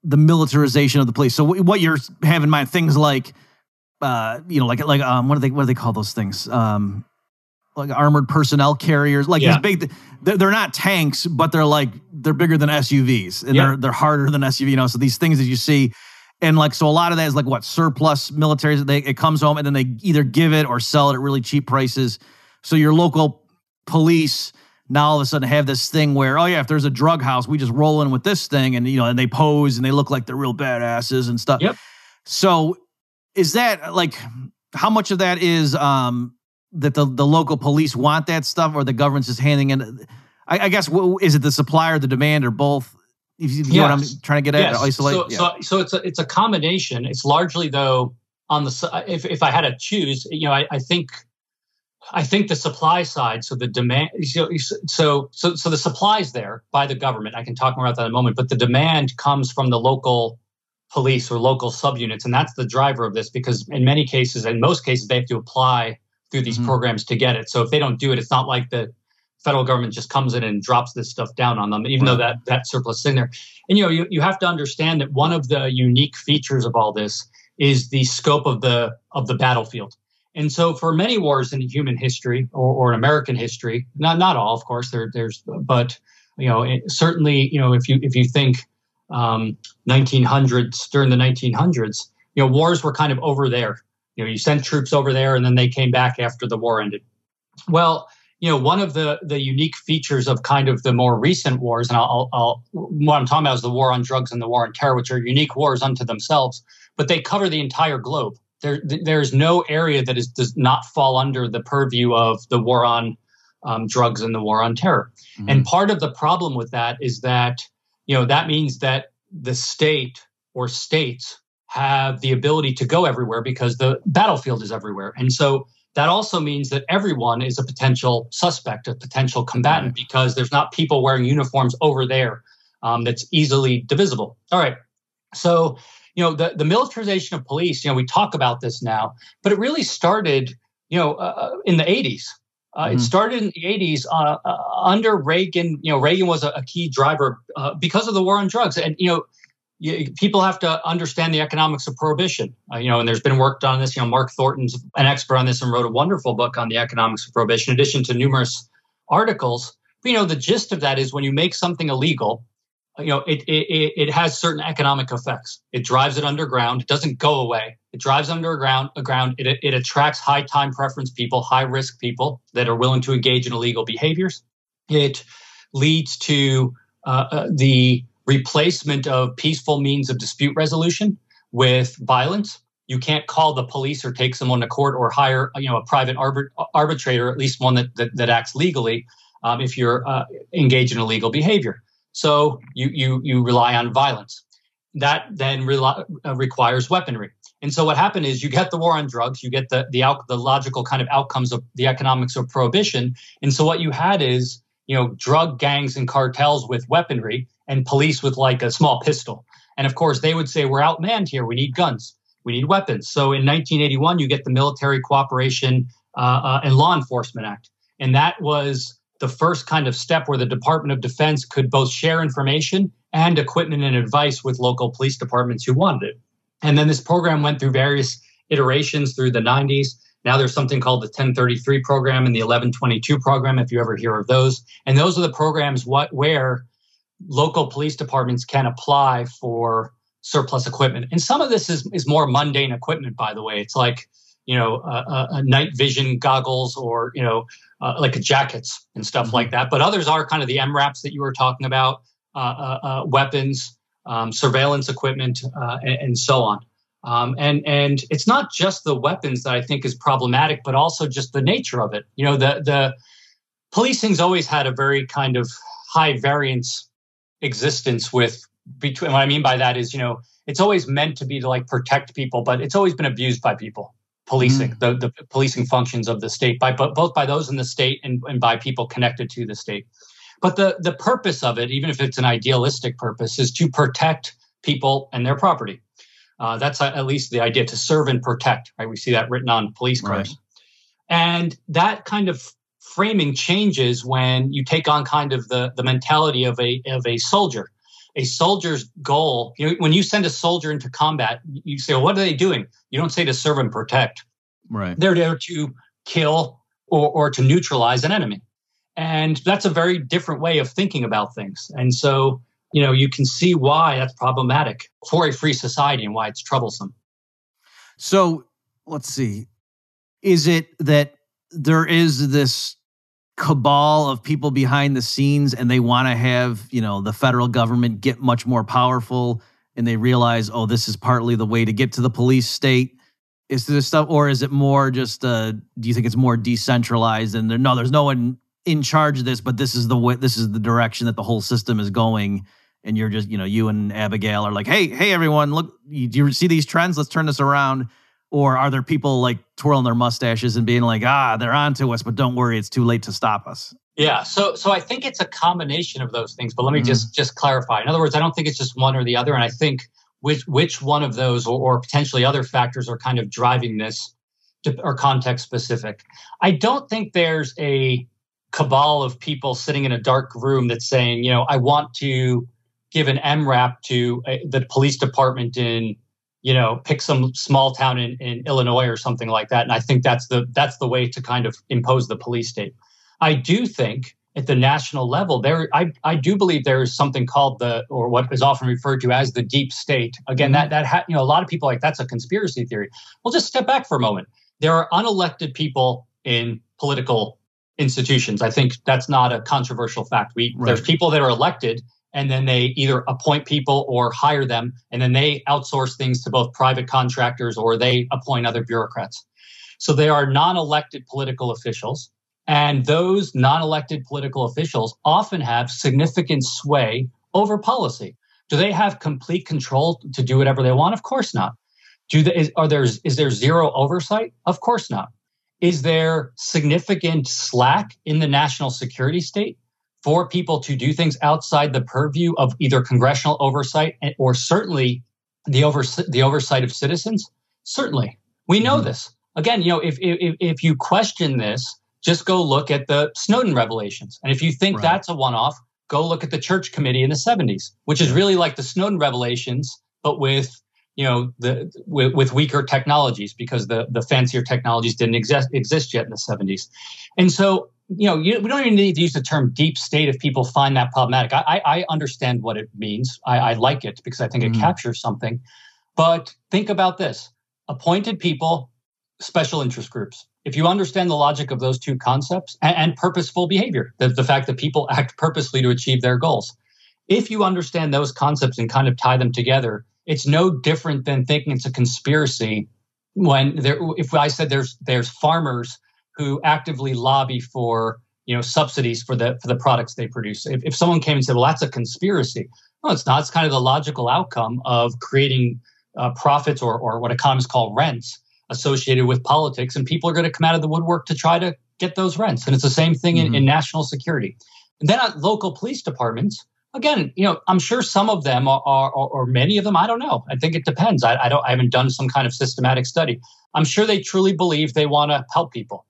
the militarization of the police. So what you're having in mind, things like uh, you know, like like um, what do they what do they call those things? Um, like armored personnel carriers, like yeah. these big. They're, they're not tanks, but they're like they're bigger than SUVs, and they're they're harder than SUV. You know, so these things that you see, and like so a lot of that is like what surplus military. They it comes home and then they either give it or sell it at really cheap prices. So your local police now all of a sudden have this thing where oh yeah if there's a drug house we just roll in with this thing and you know and they pose and they look like they're real badasses and stuff yep. so is that like how much of that is um that the the local police want that stuff or the government's just handing in? I, I guess is it the supply or the demand or both if you, you yes. know what I'm trying to get at yes. isolate so, yeah. so, so it's a it's a combination it's largely though on the if if I had to choose you know I, I think I think the supply side, so the demand, so, so so so the supply is there by the government. I can talk more about that in a moment, but the demand comes from the local police or local subunits. And that's the driver of this because in many cases, in most cases, they have to apply through these mm-hmm. programs to get it. So if they don't do it, it's not like the federal government just comes in and drops this stuff down on them, even right. though that, that surplus is in there. And you know, you, you have to understand that one of the unique features of all this is the scope of the of the battlefield. And so for many wars in human history or, or in American history, not not all, of course, there, there's but you know, it, certainly, you know, if you if you think um, 1900s during the 1900s you know wars were kind of over there. You know you sent troops over there and then they came back after the war ended. Well you know one of the the unique features of kind of the more recent wars and I'll, I'll what i'm talking about is the war on drugs and the war on terror which are unique wars unto themselves but they cover the entire globe. There there's no area that is does not fall under the purview of the war on um, drugs and the war on terror. Mm-hmm. and part of the problem with that is that you know that means that the state or states have the ability to go everywhere because the battlefield is everywhere. And so that also means that everyone is a potential suspect a potential combatant because there's not people wearing uniforms over there um, that's easily divisible. All right. So you know the, the militarization of police you know we talk about this now but it really started you know uh, uh in the 80s uh, mm-hmm. It started in the 80s uh, uh, under Reagan. You know, Reagan was a, a key driver uh, because of the war on drugs. And, you know, you, people have to understand the economics of prohibition. Uh, you know, and there's been work done on this. You know, Mark Thornton's an expert on this and wrote a wonderful book on the economics of prohibition, in addition to numerous articles. But, you know, the gist of that is when you make something illegal, you know, it, it, it has certain economic effects. It drives it underground. It doesn't go away. It drives underground. Ground. It, it attracts high time preference people, high risk people that are willing to engage in illegal behaviors. It leads to uh, uh, the replacement of peaceful means of dispute resolution with violence. You can't call the police or take someone to court or hire, you know, a private arbit- arbitrator, at least one that that, that acts legally, um, if you're uh, engaged in illegal behavior. So you you you rely on violence. That then re- uh, requires weaponry. And so what happened is you get the war on drugs, you get the the out, the logical kind of outcomes of the economics of prohibition. And so what you had is you know drug gangs and cartels with weaponry and police with like a small pistol. And of course they would say we're outmanned here. We need guns. We need weapons. So in 1981 you get the Military Cooperation uh, uh, and Law Enforcement Act, and that was the first kind of step where the Department of Defense could both share information and equipment and advice with local police departments who wanted it. And then this program went through various iterations through the 90s. Now there's something called the 1033 program and the 1122 program, if you ever hear of those. And those are the programs what, where local police departments can apply for surplus equipment. And some of this is, is more mundane equipment, by the way. It's like, you know, a, a night vision goggles or, you know, uh, like jackets and stuff mm-hmm. like that. But others are kind of the MRAPs that you were talking about, uh, uh, uh weapons, um, surveillance equipment, uh, and, and, so on. Um, and and it's not just the weapons that I think is problematic, but also just the nature of it. You know, the the policing's always had a very kind of high variance existence with between. What I mean by that is, you know, it's always meant to be to like protect people, but it's always been abused by people. Policing mm. the the policing functions of the state by both by those in the state and, and by people connected to the state. But the, the purpose of it, even if it's an idealistic purpose, is to protect people and their property. Uh, that's at least the idea to serve and protect, right? We see that written on police cars. Right. And that kind of framing changes when you take on kind of the, the mentality of a, of a soldier. A soldier's goal, you know, when you send a soldier into combat, you say, well, what are they doing? You don't say to serve and protect. Right. They're there to kill or, or to neutralize an enemy. And that's a very different way of thinking about things. And so, you know, you can see why that's problematic for a free society and why it's troublesome. So let's see. Is it that there is this cabal of people behind the scenes and they want to have, you know, the federal government get much more powerful and they realize, oh, this is partly the way to get to the police state? Is this stuff, or is it more just, uh, do you think it's more decentralized and there, no, there's no one in charge of this, but this is the way, this is the direction that the whole system is going. And you're just, you know, you and Abigail are like, hey, hey, everyone, look, you, do you see these trends? Let's turn this around. Or are there people like twirling their mustaches and being like, ah, they're onto us, but don't worry, it's too late to stop us? Yeah, so so I think it's a combination of those things. But let me mm-hmm. just just clarify. In other words, I don't think it's just one or the other, and I think which which one of those or, or potentially other factors are kind of driving this to, or context specific. I don't think there's a cabal of people sitting in a dark room that's saying, you know, I want to give an MRAP to a, the police department in, you know, pick some small town in, in Illinois or something like that. And I think that's the that's the way to kind of impose the police state. I do think at the national level, there I, I do believe there is something called the or what is often referred to as the deep state. Again, that mm-hmm. that ha, you know a lot of people like that's a conspiracy theory. Well, just step back for a moment. There are unelected people in political institutions. I think that's not a controversial fact. We right. there's people that are elected and then they either appoint people or hire them and then they outsource things to both private contractors or they appoint other bureaucrats. So they are non-elected political officials and those non-elected political officials often have significant sway over policy. Do they have complete control to do whatever they want? Of course not. Do they, is, are there is there zero oversight? Of course not. Is there significant slack in the national security state for people to do things outside the purview of either congressional oversight or certainly the, overs- the oversight of citizens? Certainly. We know mm-hmm. this. Again, you know, if, if, if you question this, just go look at the Snowden revelations. And if you think right. that's a one off, go look at the Church Committee in the 70s, which is really like the Snowden revelations, but with you know the with, with, weaker technologies because the the fancier technologies didn't exist exist yet in the 70s and so you know you, we don't even need to use the term deep state if people find that problematic. I i understand what it means. I, I like it because i think mm-hmm. it captures something. But think about this. Appointed people special interest groups. If you understand the logic of those two concepts and, and purposeful behavior the, the fact that people act purposely to achieve their goals. If you understand those concepts and kind of tie them together, it's no different than thinking it's a conspiracy when there if I said there's there's farmers who actively lobby for you know subsidies for the for the products they produce. If, if someone came and said, "Well, that's a conspiracy," no, it's not. It's kind of the logical outcome of creating uh, profits or or what economists call rents associated with politics, and people are going to come out of the woodwork to try to get those rents. And it's the same thing mm-hmm. in, in national security. And then at local police departments, again, you know, I'm sure some of them are, are or many of them, I don't know. I think it depends. I, I don't, I haven't done some kind of systematic study. I'm sure they truly believe they want to help people.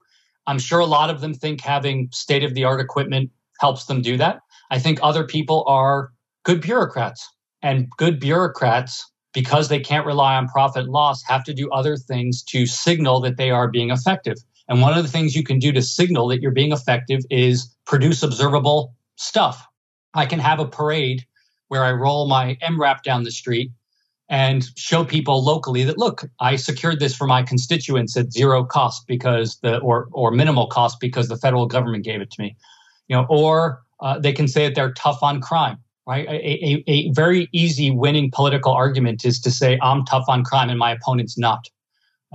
I'm sure a lot of them think having state of the art equipment helps them do that. I think other people are good bureaucrats and good bureaucrats because they can't rely on profit and loss have to do other things to signal that they are being effective. And one of the things you can do to signal that you're being effective is produce observable stuff I can have a parade where I roll my MRAP down the street and show people locally that look, I secured this for my constituents at zero cost because the or or minimal cost because the federal government gave it to me, you know, or uh, they can say that they're tough on crime. Right, a, a, a very easy winning political argument is to say I'm tough on crime and my opponent's not.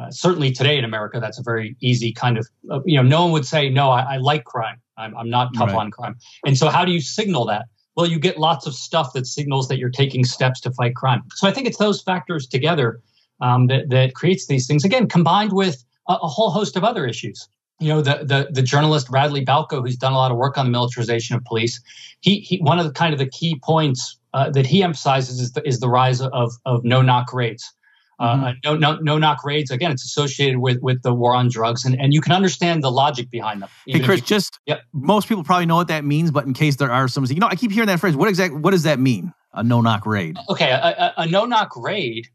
Uh, certainly today in America, that's a very easy kind of, uh, you know, no one would say, no, I, I like crime. I'm, I'm not tough right. on crime. And so, how do you signal that? Well, you get lots of stuff that signals that you're taking steps to fight crime. So, I think it's those factors together um, that, that creates these things. Again, combined with a, a, whole host of other issues. You know, the, the, the journalist Radley Balko, who's done a lot of work on the militarization of police, he, he one of the kind of the key points uh, that he emphasizes is the, is the rise of, of no knock raids. Uh, mm-hmm. no, no, no knock raids. Again, it's associated with with the war on drugs, and, and you can understand the logic behind them. Hey, Chris, you, just yep. most people probably know what that means, but in case there are some, you know, I keep hearing that phrase. What exactly? What does that mean? A no knock raid? Okay, a, a, a no knock raid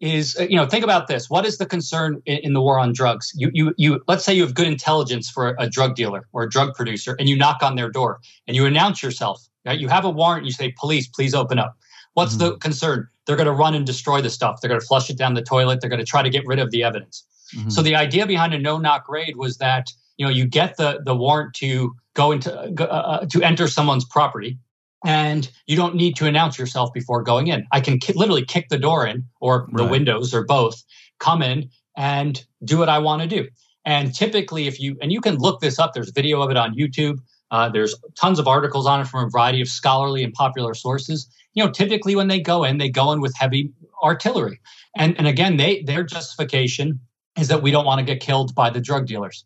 is uh, you know think about this. What is the concern in, in, the war on drugs? You you you. Let's say you have good intelligence for a drug dealer or a drug producer, and you knock on their door and you announce yourself. Right? You have a warrant. You say, "Police, please open up." What's mm-hmm. the concern? They're going to run and destroy the stuff. They're going to flush it down the toilet. They're going to try to get rid of the evidence. Mm-hmm. So the idea behind a no-knock raid was that you know you get the the warrant to go into uh, uh, to enter someone's property, and you don't need to announce yourself before going in. I can ki- literally kick the door in or the right. windows or both, come in and do what I want to do. And typically, if you and you can look this up, there's video of it on YouTube. Uh, there's tons of articles on it from a variety of scholarly and popular sources. You know, typically when they go in, they go in with heavy artillery, and and again, they their justification is that we don't want to get killed by the drug dealers.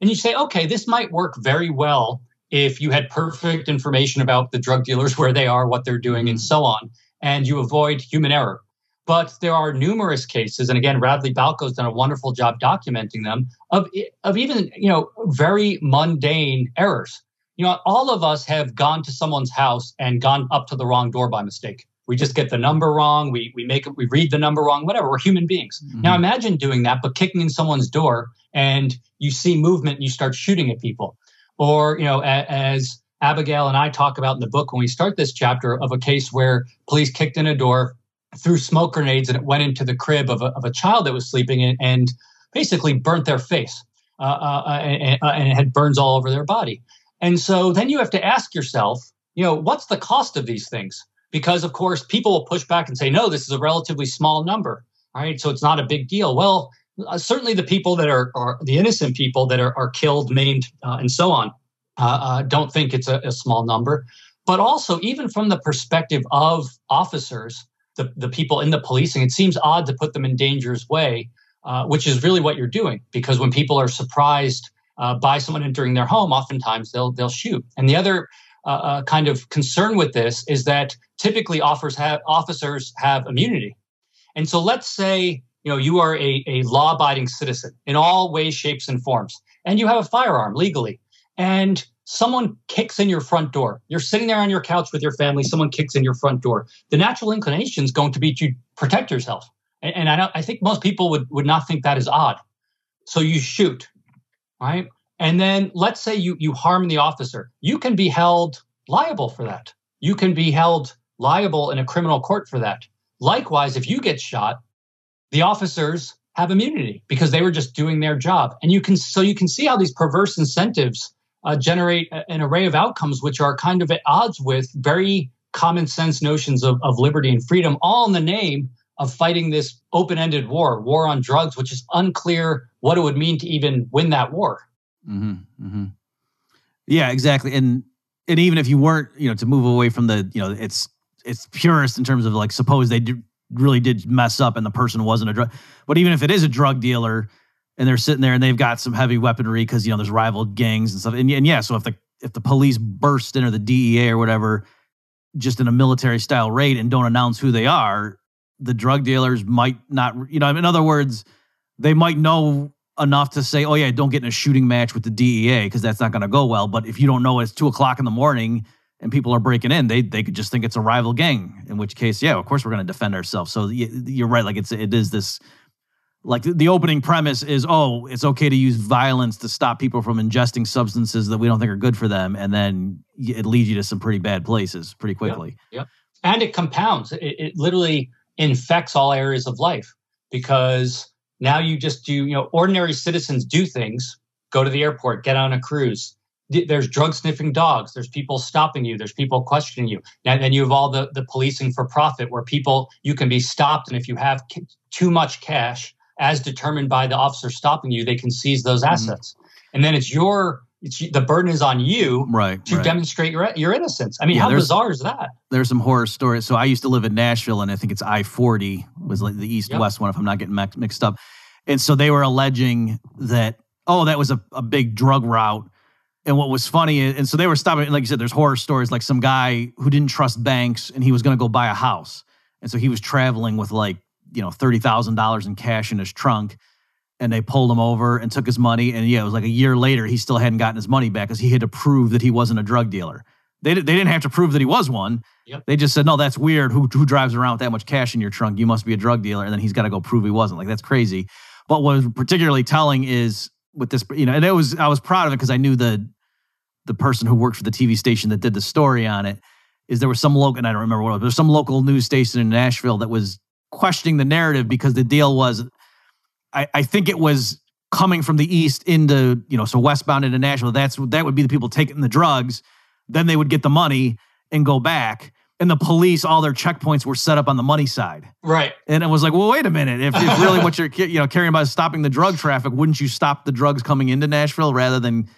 And you say, okay, this might work very well if you had perfect information about the drug dealers, where they are, what they're doing, and so on, and you avoid human error. But there are numerous cases, and again, Radley Balko's done a wonderful job documenting them of of even you know very mundane errors you know, all of us have gone to someone's house and gone up to the wrong door by mistake. We just get the number wrong. We we make it. We read the number wrong. Whatever. We're human beings. Mm-hmm. Now imagine doing that, but kicking in someone's door and you see movement and you start shooting at people, or you know, a, as Abigail and I talk about in the book when we start this chapter of a case where police kicked in a door, threw smoke grenades, and it went into the crib of a, of a child that was sleeping in, and basically burnt their face uh, uh, uh and, and had burns all over their body. And so then you have to ask yourself, you know, what's the cost of these things? Because of course, people will push back and say, no, this is a relatively small number, right? So it's not a big deal. Well, uh, certainly the people that are, are, the innocent people that are, are killed, maimed, uh, and so on, uh, uh don't think it's a, a, small number. But also, even from the perspective of officers, the, the people in the policing, it seems odd to put them in danger's way, uh, which is really what you're doing. Because when people are surprised uh, by someone entering their home, oftentimes they'll they'll shoot. And the other uh, uh, kind of concern with this is that typically have, officers have immunity. And so let's say you know you are a, a law-abiding citizen in all ways, shapes, and forms, and you have a firearm legally, and someone kicks in your front door. You're sitting there on your couch with your family. Someone kicks in your front door. The natural inclination is going to be to protect yourself. And, and I, I think most people would, would not think that is odd. So you shoot right? And then let's say you you harm the officer, you can be held liable for that. You can be held liable in a criminal court for that. Likewise, if you get shot, the officers have immunity because they were just doing their job. And you can so you can see how these perverse incentives uh, generate an array of outcomes which are kind of at odds with very common sense notions of, of liberty and freedom, all in the name of fighting this open ended war, war on drugs, which is unclear what it would mean to even win that war. Mm-hmm, mm-hmm. Yeah, exactly. And and even if you weren't, you know, to move away from the, you know, it's it's purist in terms of like suppose they really did mess up and the person wasn't a drug, but even if it is a drug dealer and they're sitting there and they've got some heavy weaponry because you know there's rival gangs and stuff, and, and yeah, so if the if the police burst in or the DEA or whatever, just in a military style raid and don't announce who they are, the drug dealers might not, you know, in other words, they might know enough to say, oh, yeah, don't get in a shooting match with the DEA because that's not going to go well. But if you don't know it's two o'clock in the morning and people are breaking in, they they could just think it's a rival gang, in which case, yeah, of course we're going to defend ourselves. So you're right. Like it's, it is this, like the opening premise is, oh, it's okay to use violence to stop people from ingesting substances that we don't think are good for them. And then it leads you to some pretty bad places pretty quickly. Yep. yep. And it compounds. It, it literally infects all areas of life because now you just do, you know, ordinary citizens do things, go to the airport, get on a cruise. There's drug sniffing dogs. There's people stopping you. There's people questioning you. And then you have all the, the policing for profit where people, you can be stopped. And if you have too much cash, as determined by the officer stopping you, they can seize those mm-hmm. assets. Mm-hmm. And then it's your it's the burden is on you right, to right. demonstrate your your innocence. I mean, yeah, how bizarre is that? There's some horror stories. So I used to live in Nashville, and I think it's I forty was like the east west one, if I'm not getting mixed up. And so they were alleging that oh, that was a, a big drug route. And what was funny, and so they were stopping. Like you said, there's horror stories, like some guy who didn't trust banks, and he was going to go buy a house, and so he was traveling with like you know thirty thousand dollars in cash in his trunk and they pulled him over and took his money. And yeah, it was like a year later, he still hadn't gotten his money back because he had to prove that he wasn't a drug dealer. They, they didn't have to prove that he was one. Yep. They just said, no, that's weird. Who, who drives around with that much cash in your trunk? You must be a drug dealer. And then he's got to go prove he wasn't. Like, that's crazy. But what was particularly telling is with this, you know, and it was, I was proud of it because I knew the, the person who worked for the TV station that did the story on it is there was some local, and I don't remember what it was, there's some local news station in Nashville that was questioning the narrative because the deal was I, I think it was coming from the east into you know so westbound into Nashville. That's that would be the people taking the drugs. Then they would get the money and go back. And the police, all their checkpoints were set up on the money side. Right. And it was like, well, wait a minute. If, if really what you're you know caring about is stopping the drug traffic, wouldn't you stop the drugs coming into Nashville rather than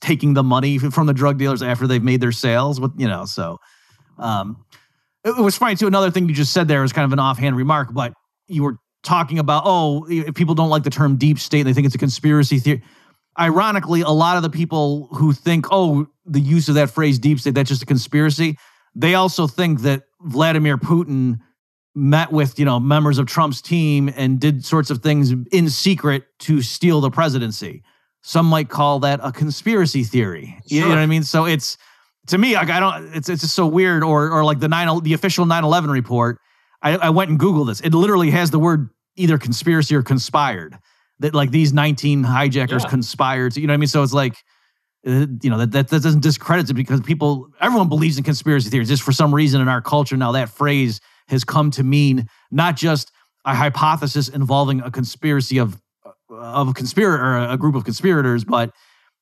taking the money from the drug dealers after they've made their sales? With you know, so um, it, it was funny too. Another thing you just said there was kind of an offhand remark, but you were talking about, oh, if people don't like the term deep state, they think it's a conspiracy theory. Ironically, a lot of the people who think, oh, the use of that phrase deep state, that's just a conspiracy, they also think that Vladimir Putin met with, you know, members of Trump's team and did sorts of things in secret to steal the presidency. Some might call that a conspiracy theory. Sure. You know what I mean? So it's to me, like I don't it's it's just so weird or or like the nine the official 9-11 report I, I went and Googled this. It literally has the word either conspiracy or conspired. That like these 19 hijackers yeah. conspired. To, you know what I mean? So it's like, uh, you know, that, that, that doesn't discredit it because people, everyone believes in conspiracy theories. Just for some reason in our culture now, that phrase has come to mean not just a hypothesis involving a conspiracy of of a conspirator or a group of conspirators, but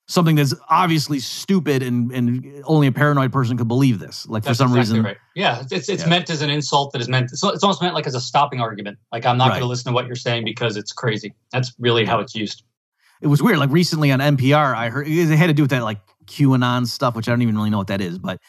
something that's obviously stupid and, and only a paranoid person could believe this. Like that's for some exactly reason, right. Yeah, it's it's yeah. meant as an insult that is meant. It's, it's almost meant like as a stopping argument. Like I'm not right. going to listen to what you're saying because it's crazy. That's really how it's used. It was weird. Like recently on NPR, I heard it had to do with that like QAnon stuff, which I don't even really know what that is, but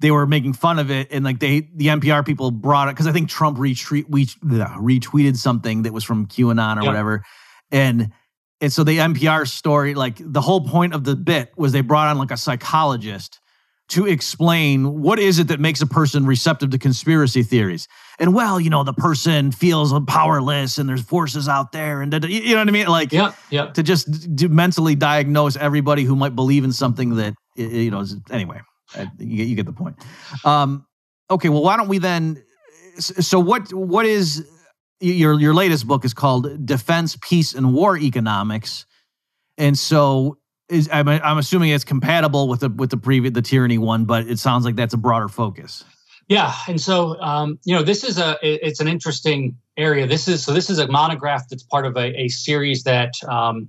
they were making fun of it and like they the NPR people brought it because I think Trump retweet, retweeted something that was from QAnon or yep. whatever, and and so the NPR story, like the whole point of the bit was they brought on like a psychologist to explain what is it that makes a person receptive to conspiracy theories. And well, you know, the person feels powerless and there's forces out there and you know what I mean? Like yeah, yeah. to just to mentally diagnose everybody who might believe in something that you know, anyway, you, you get the point. Um, okay, well, why don't we then so what what is your your latest book is called Defense, Peace, and War Economics, and so is I'm, I'm assuming it's compatible with the with the previous the tyranny one, but it sounds like that's a broader focus. Yeah, and so um, you know this is a it's an interesting area. This is so this is a monograph that's part of a, a series that um,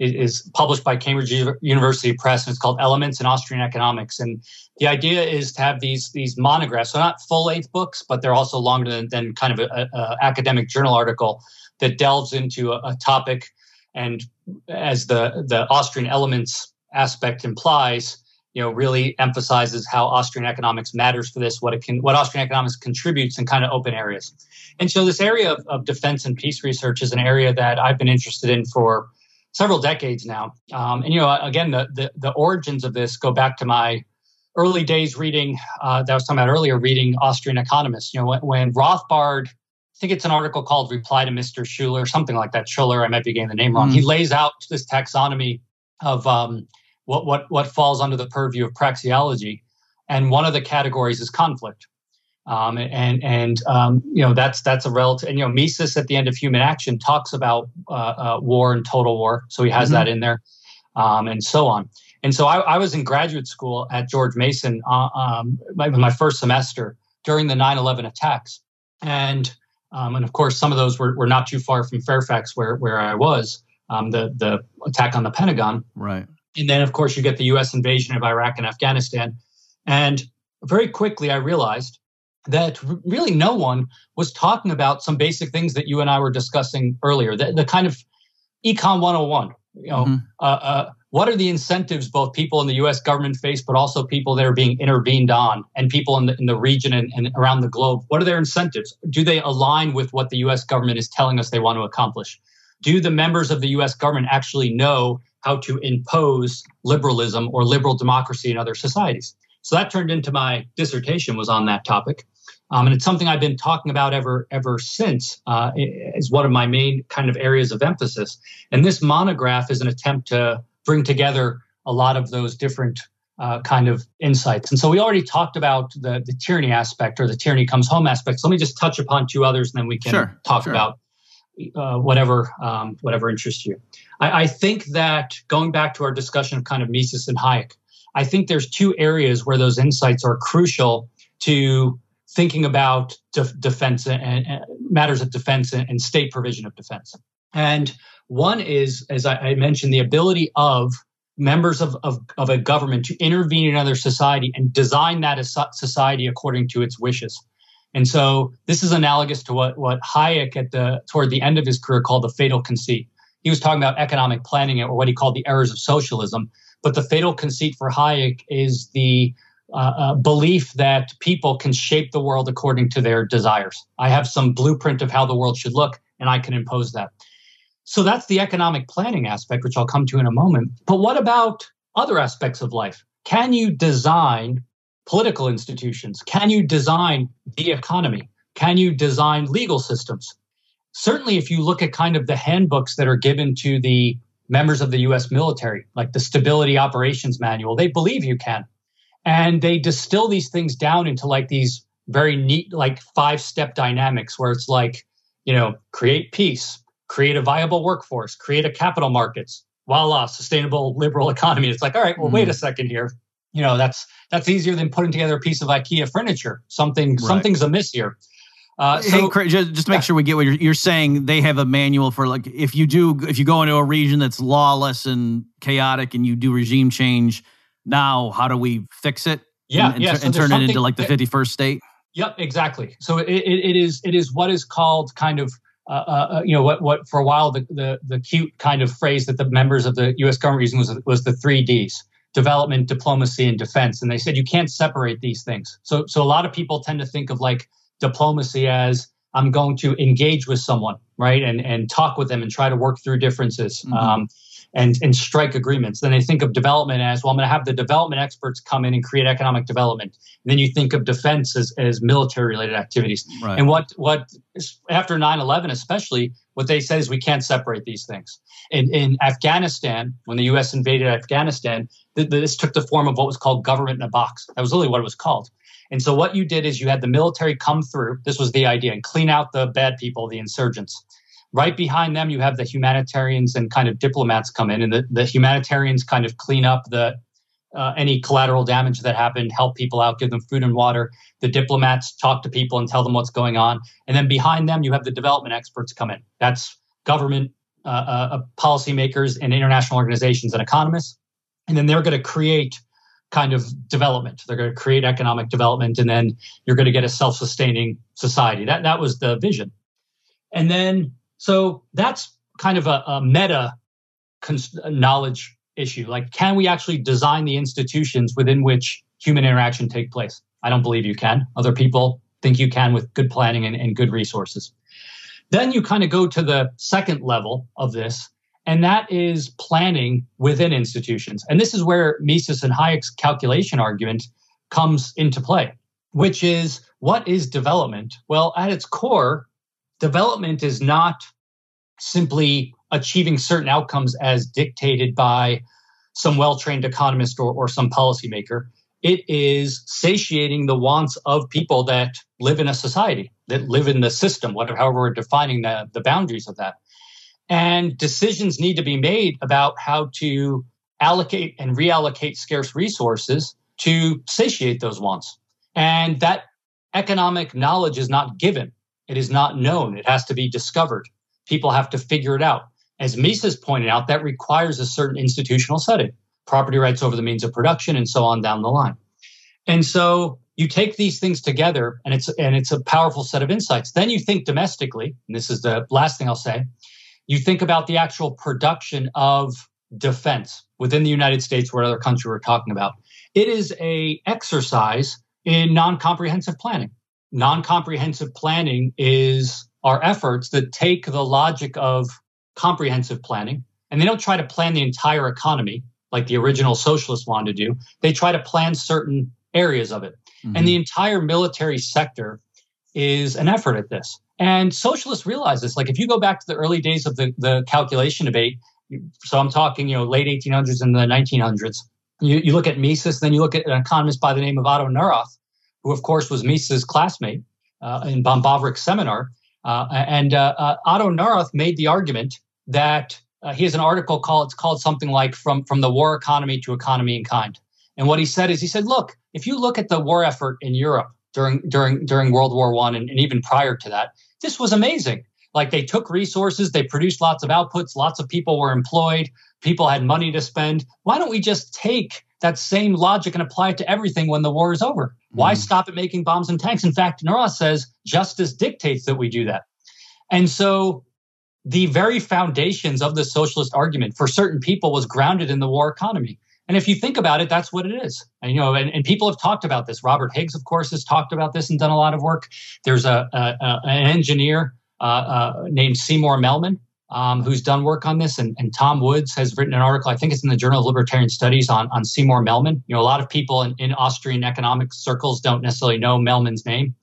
is published by Cambridge University Press, and it's called Elements in Austrian Economics. And the idea is to have these these monographs, so not full length books, but they're also longer than, than kind of an academic journal article that delves into a, a topic. And as the the Austrian Elements aspect implies, you know, really emphasizes how Austrian economics matters for this, what it can, what Austrian economics contributes in kind of open areas. And so this area of, of defense and peace research is an area that I've been interested in for several decades now. Um, and you know, again, the, the, the origins of this go back to my early days reading uh, that I was talking about earlier, reading Austrian economists. You know, when, when, Rothbard, I think it's an article called "Reply to Mr. Schuller," something like that. Schuler, I might be getting the name wrong. Mm-hmm. He lays out this taxonomy of um, what what what falls under the purview of praxeology, and one of the categories is conflict. Um, and and um, you know that's that's a relative. And you know Mises at the end of Human Action talks about uh, uh, war and total war, so he has mm-hmm. that in there, um, and so on. And so I, I, was in graduate school at George Mason uh, um, my, my first semester during the 9/11 attacks, and um, and of course some of those were, were not too far from Fairfax where where I was. Um, the the attack on the Pentagon, right? And then of course you get the U.S. invasion of Iraq and Afghanistan, and very quickly I realized that really no one was talking about some basic things that you and I were discussing earlier, the, the kind of econ 101. You know, mm-hmm. uh, uh, what are the incentives both people in the U.S. government face, but also people that are being intervened on, and people in the in the region and, and around the globe? What are their incentives? Do they align with what the U.S. government is telling us they want to accomplish? Do the members of the U.S. government actually know how to impose liberalism or liberal democracy in other societies? So that turned into my dissertation was on that topic. Um, and it's something I've been talking about ever ever since. Uh, is one of my main kind of areas of emphasis. And this monograph is an attempt to bring together a lot of those different uh, kind of insights. And so we already talked about the the tyranny aspect or the tyranny comes home aspect. So let me just touch upon two others, and then we can sure, talk sure. about uh, whatever um, whatever interests you. I, I, think that going back to our discussion of kind of Mises and Hayek, I think there's two areas where those insights are crucial to thinking about de- defense and, and, matters of defense and, and, state provision of defense. And one is, as I, mentioned, the ability of members of, of, of, a government to intervene in another society and design that society according to its wishes. And so this is analogous to what, what Hayek at the toward the end of his career called the fatal conceit. He was talking about economic planning or what he called the errors of socialism. But the fatal conceit for Hayek is the uh, uh, belief that people can shape the world according to their desires. I have some blueprint of how the world should look, and I can impose that. So that's the economic planning aspect, which I'll come to in a moment. But what about other aspects of life? Can you design political institutions? Can you design the economy? Can you design legal systems? Certainly, if you look at kind of the handbooks that are given to the members of the US military, like the Stability Operations Manual, they believe you can and they distill these things down into like these very neat like five step dynamics where it's like you know create peace create a viable workforce create a capital markets voila sustainable liberal economy it's like all right well mm. wait a second here you know that's that's easier than putting together a piece of ikea furniture something right. something's amiss here uh, so, hey, just, just to make yeah. sure we get what you're, you're saying, they have a manual for like if you do if you go into a region that's lawless and chaotic and you do regime change, now how do we fix it yeah and, and, yeah, so and turn it into like the 51st state yep exactly so it, it, it is it is what is called kind of uh, uh, uh, you know what what for a while the, the the cute kind of phrase that the members of the U.S. government used was was the three Ds: development, diplomacy, and defense. And they said you can't separate these things. So so a lot of people tend to think of like diplomacy as I'm going to engage with someone, right, and and talk with them and try to work through differences. Mm-hmm. Um, and, and strike agreements. Then they think of development as well, I'm going to have the development experts come in and create economic development. And then you think of defense as, as military related activities. Right. And what, what after 9 11, especially, what they said is we can't separate these things. In, in Afghanistan, when the US invaded Afghanistan, th- this took the form of what was called government in a box. That was literally what it was called. And so what you did is you had the military come through. This was the idea and clean out the bad people, the insurgents. Right behind them, you have the humanitarians and kind of diplomats come in, and the, the humanitarians kind of clean up the uh, any collateral damage that happened, help people out, give them food and water. The diplomats talk to people and tell them what's going on. And then behind them, you have the development experts come in. That's government uh, uh, policymakers and international organizations and economists, and then they're going to create kind of development. They're going to create economic development, and then you're going to get a self-sustaining society. That that was the vision. And then so that's kind of a, a meta cons- knowledge issue. Like, can we actually design the institutions within which human interaction take place? I don't believe you can. Other people think you can with good planning and, and good resources. Then you kind of go to the second level of this, and that is planning within institutions. And this is where Mises and Hayek's calculation argument comes into play, which is what is development? Well, at its core, development is not simply achieving certain outcomes as dictated by some well trained economist or, or some policymaker. It is satiating the wants of people that live in a society, that live in the system, whatever, however we're defining the, the boundaries of that. And decisions need to be made about how to allocate and reallocate scarce resources to satiate those wants. And that economic knowledge is not given, it is not known, it has to be discovered. People have to figure it out. As Mises pointed out, that requires a certain institutional setting, property rights over the means of production, and so on down the line. And so you take these things together, and it's and it's a powerful set of insights. Then you think domestically, and this is the last thing I'll say. You think about the actual production of defense within the United States, or other country we're talking about. It is a exercise in non-comprehensive planning. Non-comprehensive planning is our efforts that take the logic of comprehensive planning, and they don't try to plan the entire economy like the original socialists wanted to do. They try to plan certain areas of it. Mm-hmm. And the entire military sector is an effort at this. And socialists realize this. Like if you go back to the early days of the, the calculation debate, so I'm talking, you know, late 1800s and the 1900s, you, you look at Mises, then you look at an economist by the name of Otto Neurath, who of course was Mises' classmate uh, in von Böhm-Bawerk's seminar. Uh, and uh, uh, Otto Neurath made the argument that uh, he has an article called it's called something like from from the war economy to economy in kind. And what he said is he said, look, if you look at the war effort in Europe during during during World War One and, and even prior to that, this was amazing. Like they took resources, they produced lots of outputs, lots of people were employed, people had money to spend. Why don't we just take that same logic and apply it to everything when the war is over? Why mm. stop at making bombs and tanks? In fact, Neurath says justice dictates that we do that. And so the very foundations of the socialist argument for certain people was grounded in the war economy. And if you think about it, that's what it is. And, you know, and, and people have talked about this. Robert Higgs, of course, has talked about this and done a lot of work. There's a, a, a an engineer uh, uh, named Seymour Melman um, who's done work on this, and, and, Tom Woods has written an article. I think it's in the Journal of Libertarian Studies on on Seymour Melman. You know, a lot of people in, in Austrian economic circles don't necessarily know Melman's name.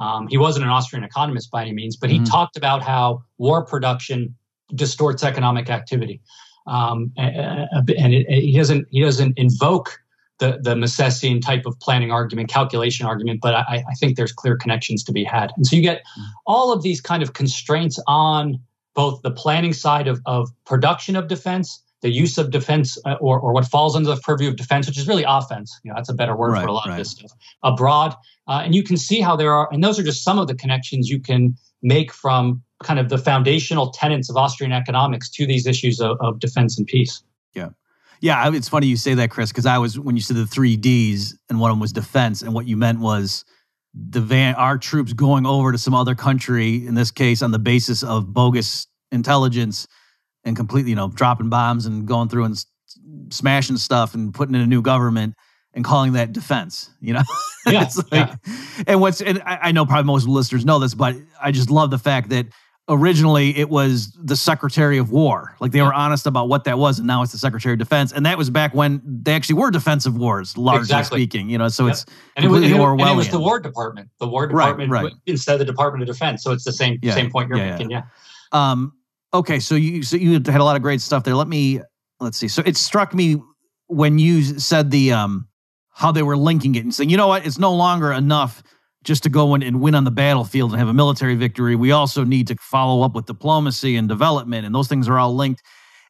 Um, he wasn't an Austrian economist by any means, but he mm-hmm. talked about how war production distorts economic activity, um, and, it, he doesn't he doesn't invoke the the Misesian type of planning argument, calculation argument, but I, I think there's clear connections to be had, and so you get mm-hmm. all of these kind of constraints on both the planning side of, of production of defense the use of defense uh, or, or what falls under the purview of defense, which is really offense. You know, that's a better word right, for a lot right. of this stuff abroad. Uh, and you can see how there are, and those are just some of the connections you can make from kind of the foundational tenets of Austrian economics to these issues of, of defense and peace. Yeah. Yeah, it's funny you say that, Chris, because I was when you said the three Ds, and one of them was defense, and what you meant was the van, our troops going over to some other country, in this case, on the basis of bogus intelligence and completely, you know, dropping bombs and going through and smashing stuff and putting in a new government and calling that defense, you know? Yeah. like, yeah. And what's, and I, I know probably most listeners know this, but I just love the fact that originally it was the Secretary of War. Like they yeah. were honest about what that was, and now it's the Secretary of Defense. And that was back when they actually were defensive wars, largely exactly. speaking. You know, so yep. it's and it, was, and, it, was the War Department, the War Department right, right. instead of the Department of Defense. So it's the same yeah. same point you're making. Yeah. Um, okay, so you so you had a lot of great stuff there. Let me let's see. So it struck me when you said the um how they were linking it and saying, you know what, it's no longer enough just to go in and win on the battlefield and have a military victory. We also need to follow up with diplomacy and development, and those things are all linked.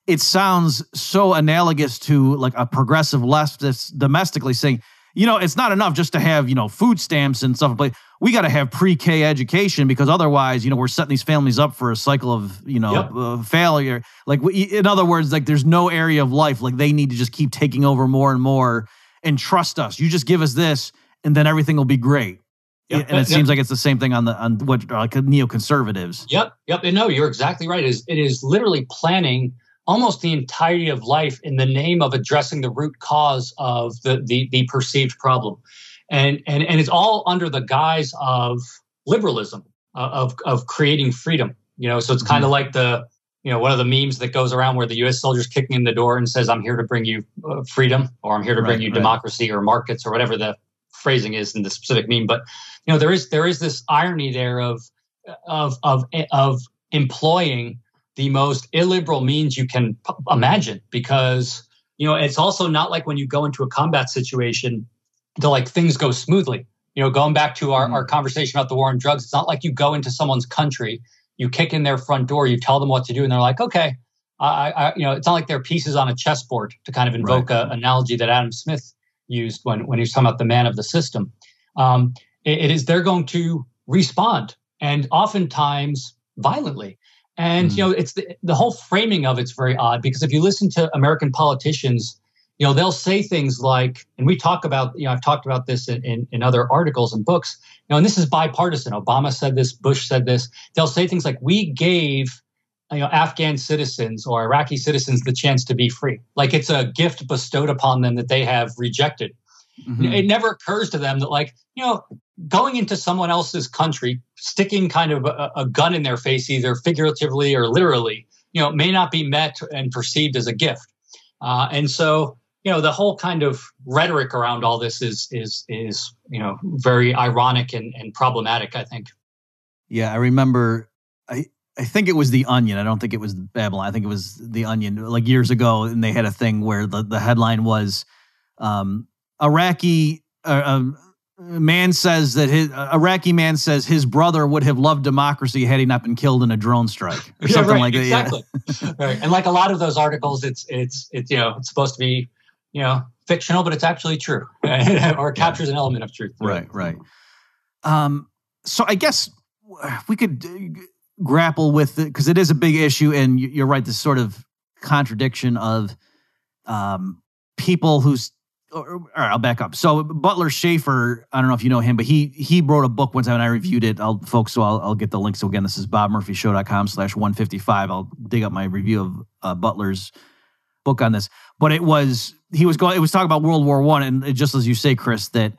It sounds so analogous to like a progressive leftist domestically saying, you know, it's not enough just to have, you know, food stamps and stuff. But we got to have pre-K education because otherwise, you know, we're setting these families up for a cycle of, you know, yep. uh, failure. Like, in other words, like there's no area of life like they need to just keep taking over more and more and trust us. You just give us this, and then everything will be great. Yep. And it yep. seems like it's the same thing on the on what like neoconservatives. Yep, yep. And no, you're exactly right. It is it is literally planning almost the entirety of life in the name of addressing the root cause of the the, the perceived problem, and and and it's all under the guise of liberalism uh, of of creating freedom. You know, so it's kind of mm-hmm. like the you know one of the memes that goes around where the U.S. soldier's kicking in the door and says, "I'm here to bring you uh, freedom," or "I'm here to right, bring you right. democracy," or markets, or whatever the phrasing is in the specific meme. But you know, there is there is this irony there of of of of employing the most illiberal means you can p- imagine because you know it's also not like when you go into a combat situation to like things go smoothly you know going back to our, mm-hmm. our conversation about the war on drugs it's not like you go into someone's country you kick in their front door you tell them what to do and they're like okay I, I you know it's not like they're pieces on a chessboard to kind of invoke right. an analogy that adam smith used when when he was talking about the man of the system um, it, is they're going to respond and oftentimes violently and mm. you know, it's the, the whole framing of it's very odd because if you listen to American politicians, you know, they'll say things like, and we talk about, you know, I've talked about this in, in, in other articles and books, you know, and this is bipartisan. Obama said this, Bush said this. They'll say things like, we gave you know Afghan citizens or Iraqi citizens the chance to be free. Like it's a gift bestowed upon them that they have rejected. Mm-hmm. It never occurs to them that, like, you know, going into someone else's country, sticking kind of a, a, gun in their face, either figuratively or literally, you know, may not be met and perceived as a gift. Uh, and so, you know, the whole kind of rhetoric around all this is is is you know very ironic and, and problematic. I think. Yeah, I remember. I I think it was the Onion. I don't think it was Babylon. I think it was the Onion. Like years ago, and they had a thing where the the headline was. Um, Iraqi uh, um, man says that his Iraqi man says his brother would have loved democracy had he not been killed in a drone strike or yeah, something right, like exactly. that. Exactly. right. And like a lot of those articles, it's it's it's you know it's supposed to be you know fictional, but it's actually true or captures an element of truth. Right. Right. Um. So I guess we could uh, grapple with it because it is a big issue, and you're right. This sort of contradiction of um people who's all right, I'll back up. So Butler Shaffer, I don't know if you know him, but he he wrote a book one time and I reviewed it. I'll folks, so I'll, I'll get the link. So again, this is bobmurphyshow.com slash 155. I'll dig up my review of uh, Butler's book on this. But it was he was going it was talking about World War One, and it, just as you say, Chris, that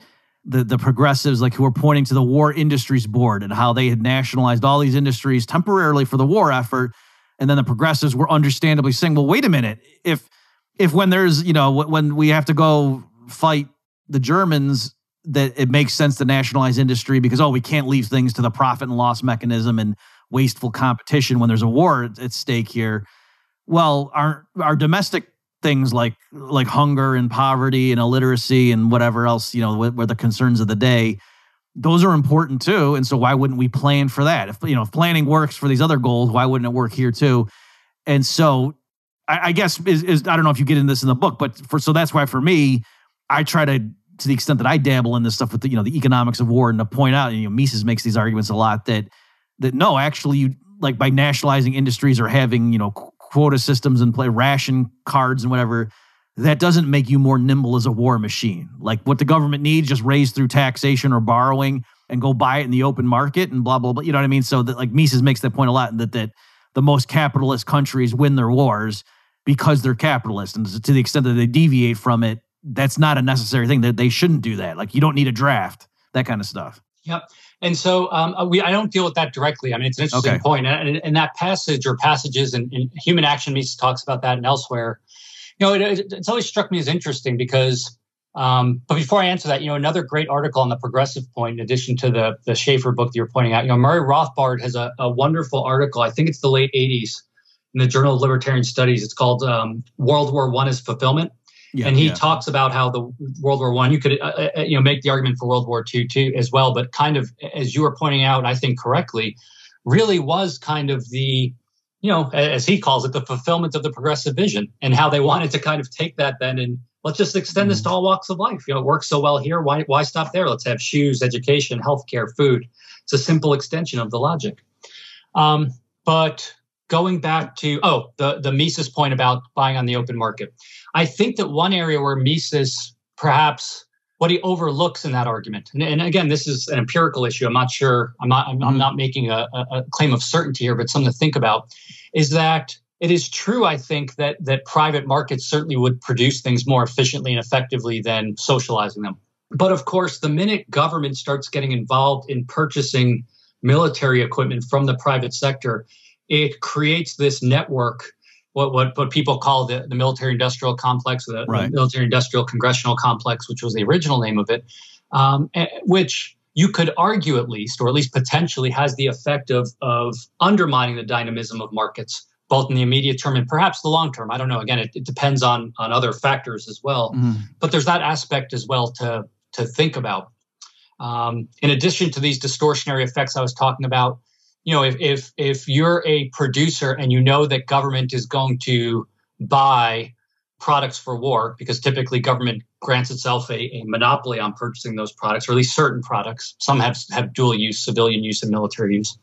the the progressives like who were pointing to the War Industries Board and how they had nationalized all these industries temporarily for the war effort. And then the progressives were understandably saying, well, wait a minute, if if when there's you know when we have to go fight the Germans that it makes sense to nationalize industry because oh we can't leave things to the profit and loss mechanism and wasteful competition when there's a war at stake here. Well our our domestic things like like hunger and poverty and illiteracy and whatever else you know were the concerns of the day. Those are important too and so why wouldn't we plan for that? If you know if planning works for these other goals why wouldn't it work here too? And so I, I guess is, is I don't know if you get in this in the book, but for so that's why for me, I try to to the extent that I dabble in this stuff with the you know the economics of war and to point out, you know, Mises makes these arguments a lot that that no, actually, you like by nationalizing industries or having you know quota systems and play ration cards and whatever, that doesn't make you more nimble as a war machine. Like what the government needs, just raise through taxation or borrowing and go buy it in the open market and blah blah blah. You know what I mean? So that like Mises makes that point a lot that that the most capitalist countries win their wars because they're capitalist. And to the extent that they deviate from it, that's not a necessary thing. That they shouldn't do that. Like you don't need a draft, that kind of stuff. Yep. And so um, uh, we, I don't deal with that directly. I mean, it's an interesting okay. point. And, and, that passage or passages in, in Human Action Mises talks about that and elsewhere. You know, it, it's always struck me as interesting because, um, but before I answer that, you know, another great article on the progressive point, in addition to the the Shaffer book that you're pointing out, you know, Murray Rothbard has a, a wonderful article. I think it's the late '80s in the Journal of Libertarian Studies. It's called um, World War One as Fulfillment. Yeah, and he yeah. talks about how the World War One, you could uh, uh, you know make the argument for World War Two too as well, but kind of as you were pointing out, I think correctly, really was kind of the you know as he calls it the fulfillment of the progressive vision and how they wanted to kind of take that then and let's just extend this to all walks of life. You know, it works so well here. Why why stop there? Let's have shoes, education, healthcare, food. It's a simple extension of the logic. Um, but going back to oh the the Mises point about buying on the open market, I think that one area where Mises perhaps what he overlooks in that argument, and, and again this is an empirical issue. I'm not sure. I'm not. I'm, I'm mm-hmm. not making a, a claim of certainty here, but something to think about is that it is true, I think, that that private markets certainly would produce things more efficiently and effectively than socializing them. But of course, the minute government starts getting involved in purchasing military equipment from the private sector, it creates this network, what what, what people call the, the military industrial complex, the, right. military industrial congressional complex, which was the original name of it, um, eh, which you could argue at least, or at least potentially, has the effect of of undermining the dynamism of markets both in the immediate term and perhaps the long term. I don't know. Again, it, it depends on on other factors as well. Mm. But there's that aspect as well to to think about. Um, in addition to these distortionary effects I was talking about, you know, if if if you're a producer and you know that government is going to buy products for war, because typically government grants itself a, a monopoly on purchasing those products, or at least certain products. Some have have dual use, civilian use, and military use.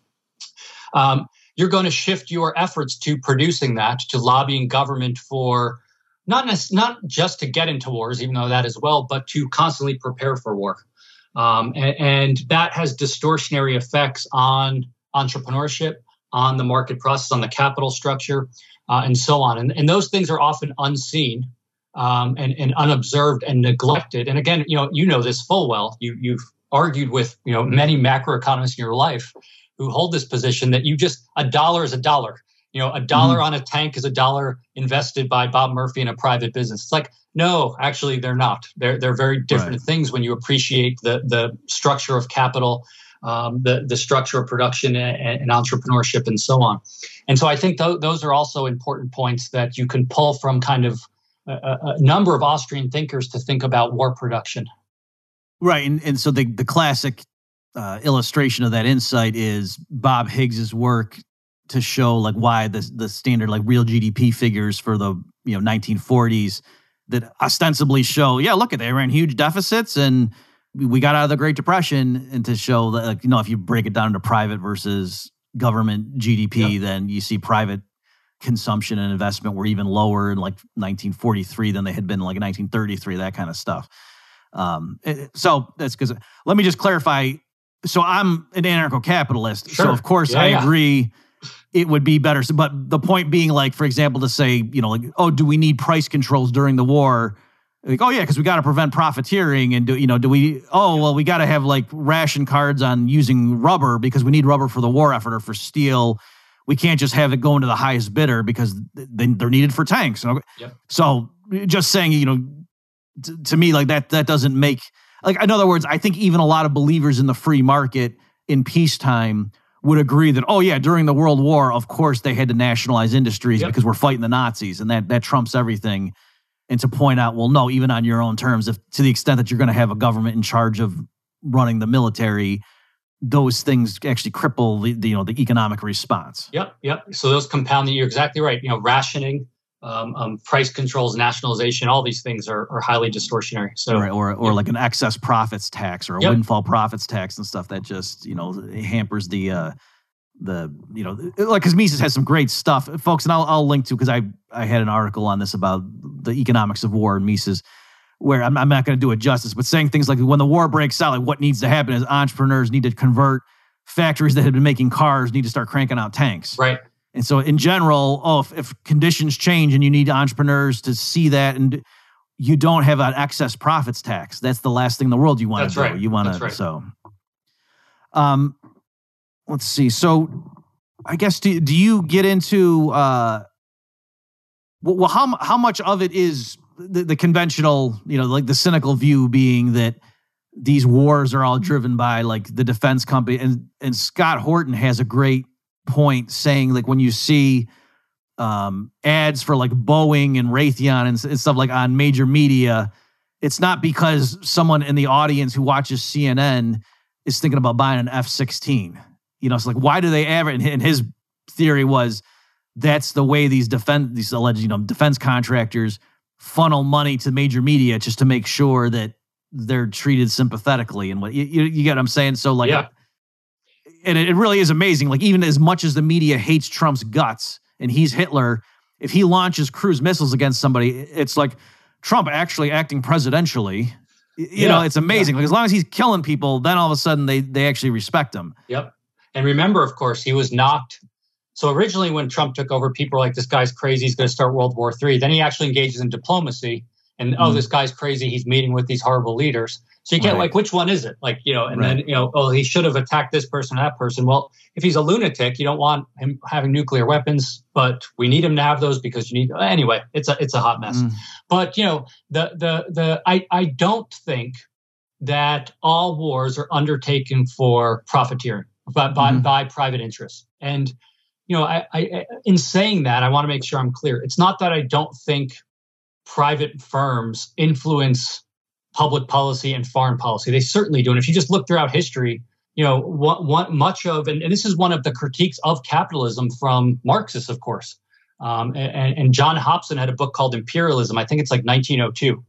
Um, you're going to shift your efforts to producing that, to lobbying government for not not just to get into wars, even though that as well, but to constantly prepare for war. Um, and, and, that has distortionary effects on entrepreneurship, on the market process, on the capital structure, uh, and so on. And, and, those things are often unseen um, and, and, unobserved and neglected. And again, you know, you know this full well. You, you've argued with you know many macroeconomists in your life who hold this position that you just a dollar is a dollar. You know, a dollar mm-hmm. on a tank is a dollar invested by Bob Murphy in a private business. It's like, no, actually, they're not. They're they're very different right. things when you appreciate the the structure of capital, um, the the structure of production and, and, entrepreneurship, and so on. And so, I think th- those are also important points that you can pull from kind of a, a number of Austrian thinkers to think about war production. Right, and and so the the classic uh, illustration of that insight is Bob Higgs's work to show like why the the standard like real GDP figures for the you know 1940s that ostensibly show yeah look at they ran huge deficits and we got out of the Great Depression and to show that like you know if you break it down into private versus government GDP then you see private consumption and investment were even lower in like 1943 than they had been in like 1933 that kind of stuff um, eh, so that's because let me just clarify so I'm an anarcho-capitalist. Sure. So of course yeah, I yeah. agree it would be better. So, but the point being, like, for example, to say, you know, like, oh, do we need price controls during the war? Like, oh yeah, because we got to prevent profiteering, and do you know? Do we? Oh well, we got to have like ration cards on using rubber because we need rubber for the war effort or for steel. We can't just have it go to the highest bidder because they're needed for tanks. Yep. So just saying, you know, t- to me, like that, that doesn't make like in other words, I think even a lot of believers in the free market in peacetime would agree that oh yeah, during the World War, of course they had to nationalize industries yep. because we're fighting the Nazis, and that that trumps everything. And to point out, well, no, even on your own terms, if to the extent that you're going to have a government in charge of running the military, those things actually cripple the, the, you know the economic response. Yep, yep. So those compounding. You're exactly right. You know, rationing, um, um, price controls, nationalization, all these things are, are highly distortionary. So, right, or or yeah. like an excess profits tax or a yep. windfall profits tax and stuff that just you know hampers the uh, the you know like because Mises has some great stuff, folks, and I'll I'll link to because I I had an article on this about the economics of war and Mises. Where I'm, I'm not going to do it justice, but saying things like when the war breaks out, like what needs to happen is entrepreneurs need to convert factories that had been making cars need to start cranking out tanks. Right and so, in general, oh, if, if conditions change and you need entrepreneurs to see that, and you don't have an excess profits tax, that's the last thing in the world you want to do. Right. You want to right. so. Um, let's see. So, I guess do do you get into uh, well, how how much of it is the, the conventional, you know, like the cynical view being that these wars are all driven by like the defense company, and and Scott Horton has a great point saying like when you see um, ads for like Boeing and Raytheon and, and stuff like on major media, it's not because someone in the audience who watches CNN is thinking about buying an F 16. You know, it's like, why do they ever? And his theory was that's the way these defense, these alleged, you know, defense contractors funnel money to major media just to make sure that they're treated sympathetically and what you, you, get what I'm saying. So like, Yeah. and it, it really is amazing. Like even as much as the media hates Trump's guts and he's Hitler, if he launches cruise missiles against somebody, it's like Trump actually acting presidentially. You know, it's amazing. Like as long as he's killing people, then all of a sudden they they actually respect him. Yep. And remember, of course, he was knocked. So originally, when Trump took over, people were like, "This guy's crazy. He's going to start World War III." Then he actually engages in diplomacy, and oh, Mhm. this guy's crazy. He's meeting with these horrible leaders. So you get Right. like, which one is it? Like, you know, and Right. then you know, oh, he should have attacked this person, or that person. Well, if he's a lunatic, you don't want him having nuclear weapons, but we need him to have those because you need. Anyway, it's a it's a hot mess Mm. but you know the the the I I don't think that all wars are undertaken for profiteering by by, Mhm. by private interests and you know I, I in saying that I want to make sure I'm clear. It's not that I don't think private firms influence public policy and foreign policy. They certainly do. And if you just look throughout history you know what, what much of and, and this is one of the critiques of capitalism from Marxists of course. Um, and, and John Hobson had a book called Imperialism. I think it's like 1902,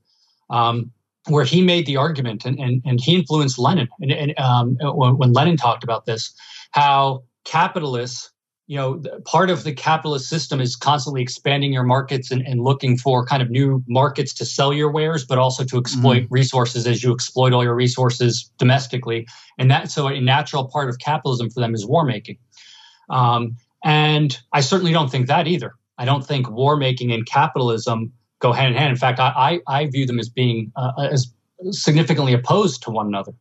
um, where he made the argument, and, and, and he influenced Lenin. And, and um, when, Lenin talked about this, how capitalists, you know, part of the capitalist system is constantly expanding your markets and, and looking for kind of new markets to sell your wares, but also to exploit resources as you exploit all your resources domestically. And that so a natural part of capitalism for them is war making. Um, and I certainly don't think that either. I don't think war making and capitalism go hand in hand. In fact, I, I, I view them as being uh, as significantly opposed to one another.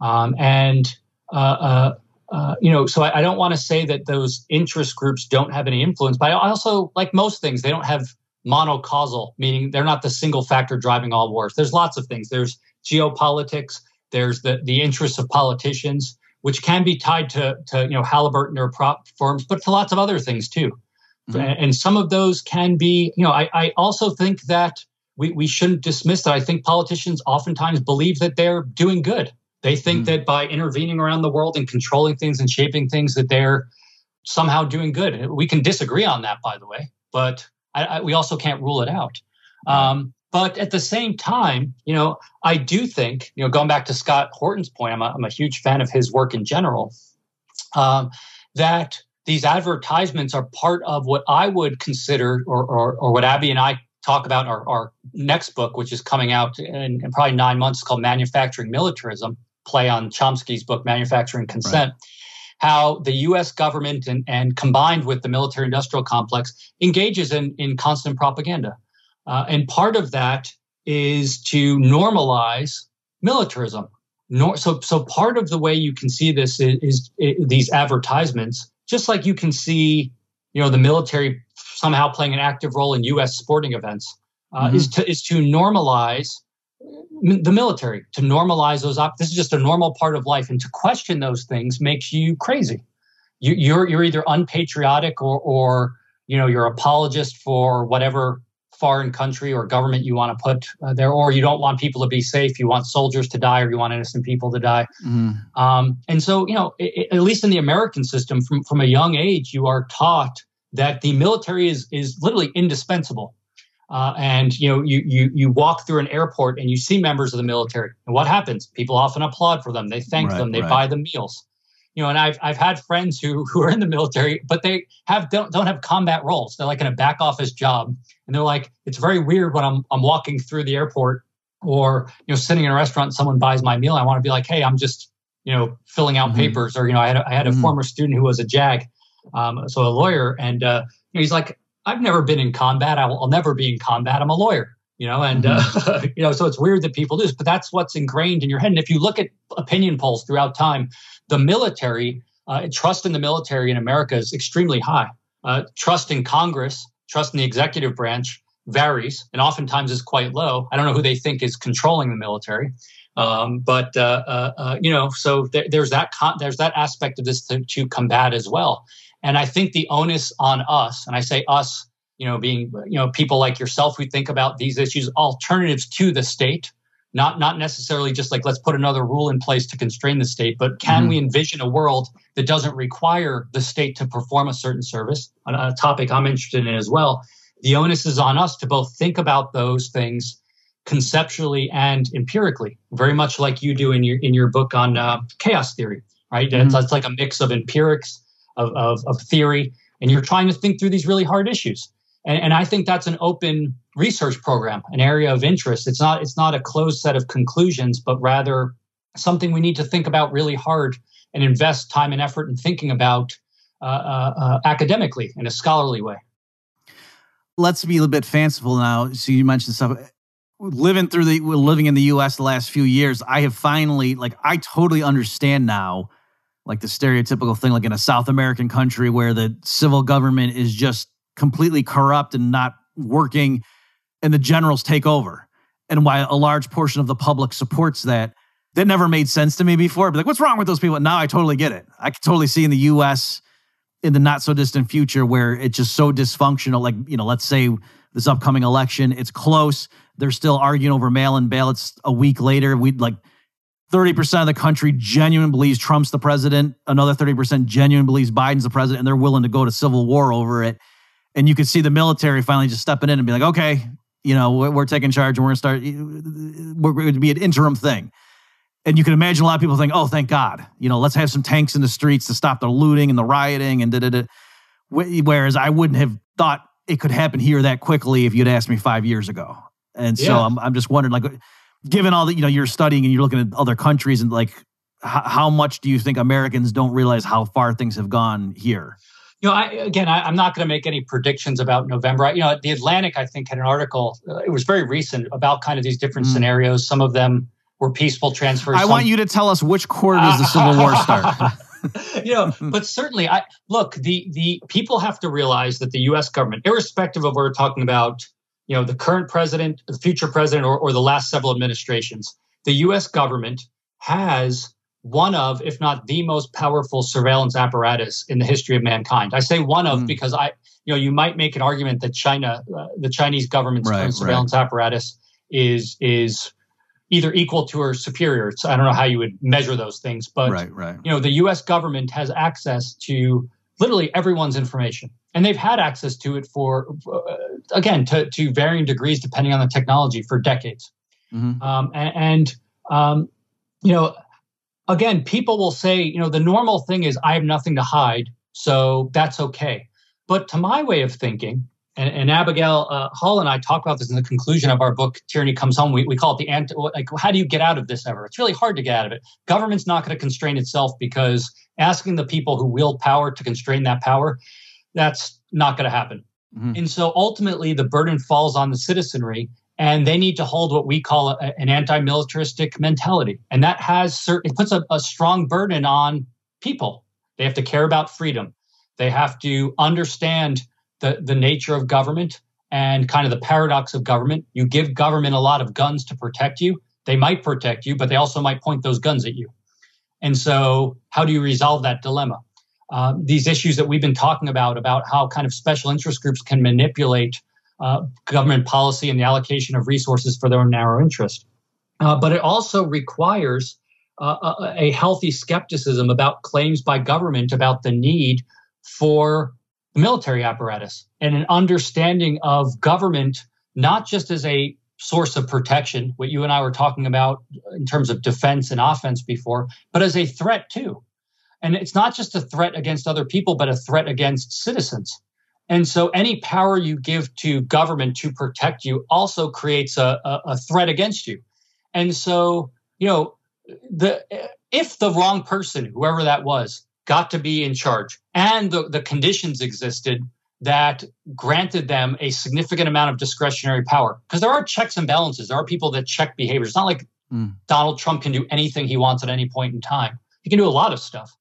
Um, and uh, uh, uh, you know, so I, I don't want to say that those interest groups don't have any influence, but I also, like most things, they don't have monocausal, meaning they're not the single factor driving all wars. There's lots of things. There's geopolitics. There's the the interests of politicians, which can be tied to to you know Halliburton or prop firms, but to lots of other things too. Mhm. And- And some of those can be, you know, I, I also think that we, we shouldn't dismiss that. I think politicians oftentimes believe that they're doing good. They think Mhm. that by intervening around the world and controlling things and shaping things, that they're somehow doing good. We can disagree on that, by the way, but I, I, we also can't rule it out. Um, but at the same time, you know, I do think, you know, going back to Scott Horton's point, I'm a, I'm a huge fan of his work in general, um, that these advertisements are part of what I would consider, or, or, or what Abby and I talk about in our, our next book, which is coming out in, in probably nine months, called Manufacturing Militarism, play on Chomsky's book, Manufacturing Consent. How the US government and, and combined with the military industrial complex engages in, in constant propaganda. Uh, and part of that is to normalize militarism. Nor, so, so part of the way you can see this is, is, is these advertisements, just like you can see, you know, the military somehow playing an active role in U.S. sporting events, uh, Mhm. is to is to normalize the military, to normalize those. Op- this is just a normal part of life, and to question those things makes you crazy. You, you're you're either unpatriotic or or you know you're apologist for whatever foreign country or government you want to put uh, there, or you don't want people to be safe. You want soldiers to die, or you want innocent people to die. Mhm. Um, and so, you know, i- i- at least in the American system, from from a young age, you are taught that the military is is literally indispensable. Uh, and you know, you you you walk through an airport and you see members of the military, and what happens? People often applaud for them. They thank Right, them. They right. buy them meals. You know, and I've I've had friends who who are in the military, but they have don't don't have combat roles. They're like in a back office job, and they're like, it's very weird when I'm I'm walking through the airport or you know sitting in a restaurant and someone buys my meal. I want to be like, hey, I'm just you know filling out Mhm. papers, or you know, I had a, I had a Mhm. former student who was a JAG, um, so a lawyer, and uh, you know, he's like, I've never been in combat. I will, I'll never be in combat. I'm a lawyer. You know, and uh, you know, so it's weird that people do this, but that's what's ingrained in your head. And if you look at opinion polls throughout time, the military, uh, trust in the military in America is extremely high. Uh, trust in Congress, trust in the executive branch varies and oftentimes is quite low. I don't know who they think is controlling the military. Um, but uh, uh, uh, you know, so there, there's that con- there's that aspect of this to, to combat as well. And I think the onus on us, and I say us, you know, being you know people like yourself who think about these issues, alternatives to the state, not not necessarily just like let's put another rule in place to constrain the state, but can Mhm. we envision a world that doesn't require the state to perform a certain service? A, a topic I'm interested in as well the onus is on us to both think about those things conceptually and empirically, very much like you do in your in your book on uh, chaos theory, right? Mm-hmm. It's, like a mix of empirics, of, of, of, theory, and you're trying to think through these really hard issues. And, and I think that's an open research program, an area of interest. It's not it's not a closed set of conclusions, but rather something we need to think about really hard and invest time and effort in thinking about uh, uh, uh, academically in a scholarly way. Let's be a little bit fanciful now. So you mentioned stuff living through the living in the US the last few years, I have finally like I totally understand now like the stereotypical thing like in a South American country where the civil government is just completely corrupt and not working and the generals take over. And why a large portion of the public supports that. That never made sense to me before. But like, what's wrong with those people? Now I totally get it. I can totally see in the US in the not so distant future where it's just so dysfunctional. Like, you know, let's say this upcoming election, it's close they're still arguing over mail-in ballots a week later. We'd like 30% of the country genuinely believes Trump's the president. Another 30% genuinely believes Biden's the president, and they're willing to go to civil war over it. And you could see the military finally just stepping in and be like, okay, you know, we're, we're taking charge and we're going to start, we're going to be an interim thing. And you can imagine a lot of people think, oh, thank God, you know, let's have some tanks in the streets to stop the looting and the rioting and da da da. Whereas I wouldn't have thought it could happen here that quickly if you'd asked me five years ago. And so yeah. I'm, I'm just wondering, like, given all that, you know, you're studying and you're looking at other countries and like, how much do you think Americans don't realize how far things have gone here? You know, I, again, I, am not going to make any predictions about November. I, you know, the Atlantic, I think, had an article. Uh, it was very recent about kind of these different mm. scenarios. Some of them were peaceful transfers. I some, want you to tell us which quarter does the Civil War start. you know, but certainly, I look. The the people have to realize that the U.S. government, irrespective of what we're talking about you know, the current president, the future president, or, or the last several administrations, the US government has one of, if not the most powerful surveillance apparatus in the history of mankind. I say one of mm. because I, you know, you might make an argument that China, uh, the Chinese government's right, surveillance right. apparatus is is either equal to or superior. It's, I don't know how you would measure those things, but right, right. you know, the U.S. government has access to literally everyone's information and they've had access to it for uh, again to, to varying degrees depending on the technology for decades mm-hmm. um, and, and um, you know again people will say you know the normal thing is i have nothing to hide so that's okay but to my way of thinking and, and abigail uh, hall and i talk about this in the conclusion of our book tyranny comes home we, we call it the anti like how do you get out of this ever it's really hard to get out of it government's not going to constrain itself because asking the people who wield power to constrain that power that's not going to happen. Mm-hmm. And so ultimately, the burden falls on the citizenry, and they need to hold what we call a, an anti-militaristic mentality, and that has certain it puts a, a strong burden on people. They have to care about freedom. They have to understand the the nature of government and kind of the paradox of government. You give government a lot of guns to protect you. They might protect you, but they also might point those guns at you. And so, how do you resolve that dilemma? uh, these issues that we've been talking about, about how kind of special interest groups can manipulate uh, government policy and the allocation of resources for their own narrow interest. Uh, but it also requires uh, a, a, healthy skepticism about claims by government about the need for the military apparatus and an understanding of government not just as a source of protection, what you and I were talking about in terms of defense and offense before, but as a threat too. And it's not just a threat against other people, but a threat against citizens. And so any power you give to government to protect you also creates a, a, a threat against you. And so, you know, the if the wrong person, whoever that was, got to be in charge and the, the conditions existed that granted them a significant amount of discretionary power, because there are checks and balances. There are people that check behavior. It's not like mm. Donald Trump can do anything he wants at any point in time. He can do a lot of stuff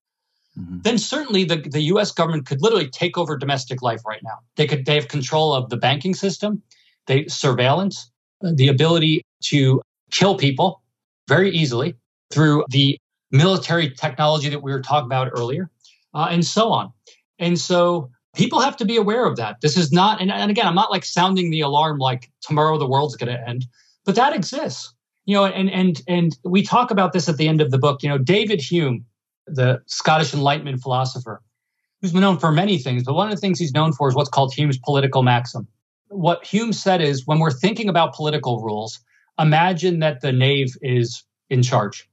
mm-hmm. then certainly the, the US government could literally take over domestic life right now. They could they have control of the banking system, they surveillance, the ability to kill people very easily through the military technology that we were talking about earlier, uh, and so on. And so people have to be aware of that. This is not, and, and again, I'm not like sounding the alarm like tomorrow the world's going to end, but that exists. You know, and and and we talk about this at the end of the book. You know, David Hume the Scottish Enlightenment philosopher, who's been known for many things, but one of the things he's known for is what's called Hume's political maxim. what Hume said is when we're thinking about political rules, imagine that the knave is in charge.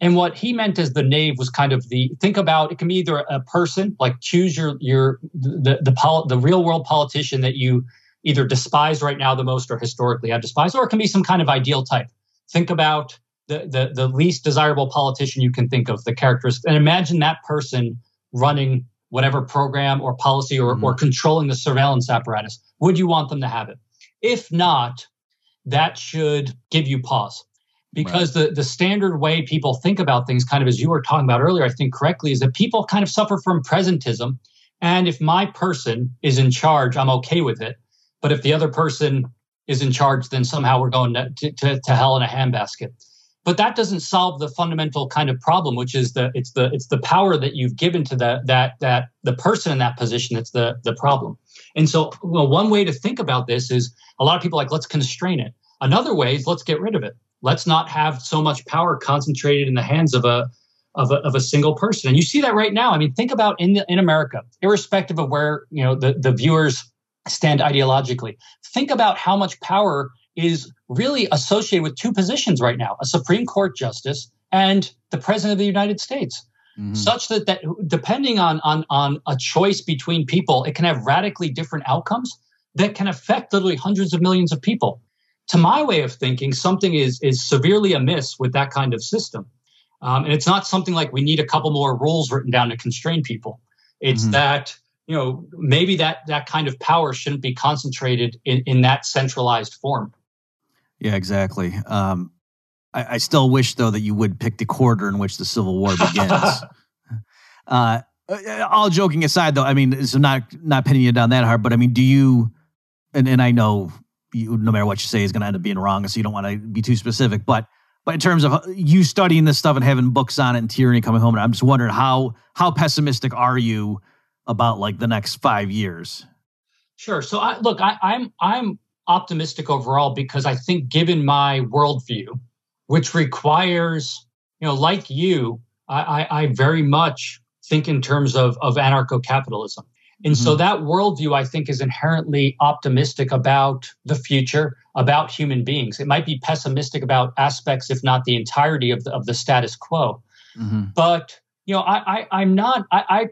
And what he meant as the knave was kind of the think about it can be either a person, like choose your your the the pol- the real world politician that you either despise right now the most or historically have despised, or it can be some kind of ideal type. Think about the the, the least desirable politician you can think of, the characteristics, and imagine that person running whatever program or policy or, mm-hmm. or controlling the surveillance apparatus. Would you want them to have it? If not, that should give you pause because right. the, the standard way people think about things, kind of as you were talking about earlier, I think correctly, is that people kind of suffer from presentism. And if my person is in charge, I'm okay with it. But if the other person is in charge, then somehow we're going to, to, to hell in a handbasket. But that doesn't solve the fundamental kind of problem, which is the it's the it's the power that you've given to the that that the person in that position that's the the problem. And so, well, one way to think about this is a lot of people like let's constrain it. Another way is let's get rid of it let's not have so much power concentrated in the hands of a of a, of a single person. And you see that right now. I mean, think about in the, in America, irrespective of where you know the, the viewers stand ideologically. Think about how much power is really associated with two positions right now: a Supreme Court justice and the President of the United States. Mm-hmm. Such that, that depending on, on on a choice between people, it can have radically different outcomes that can affect literally hundreds of millions of people to my way of thinking, something is is severely amiss with that kind of system. Um, and it's not something like we need a couple more rules written down to constrain people. It's mm-hmm. that you know maybe that that kind of power shouldn't be concentrated in, in that centralized form. Yeah, exactly. Um, I, I, still wish though that you would pick the quarter in which the Civil War begins. uh, all joking aside, though, I mean, so not not pinning you down that hard, but I mean, do you? And and I know you, no matter what you say is going to end up being wrong. So you don't want to be too specific. But but in terms of you studying this stuff and having books on it and tyranny coming home, I'm just wondering how how pessimistic are you about like the next five years? Sure. So I, look, I, I'm I'm optimistic overall because I think given my worldview, which requires you know like you, I, I, I very much think in terms of of anarcho capitalism. And mm-hmm. so that worldview, I think, is inherently optimistic about the future, about human beings. It might be pessimistic about aspects, if not the entirety of the, of the status quo. Mm-hmm. But, you know, I, I, am not, I, I,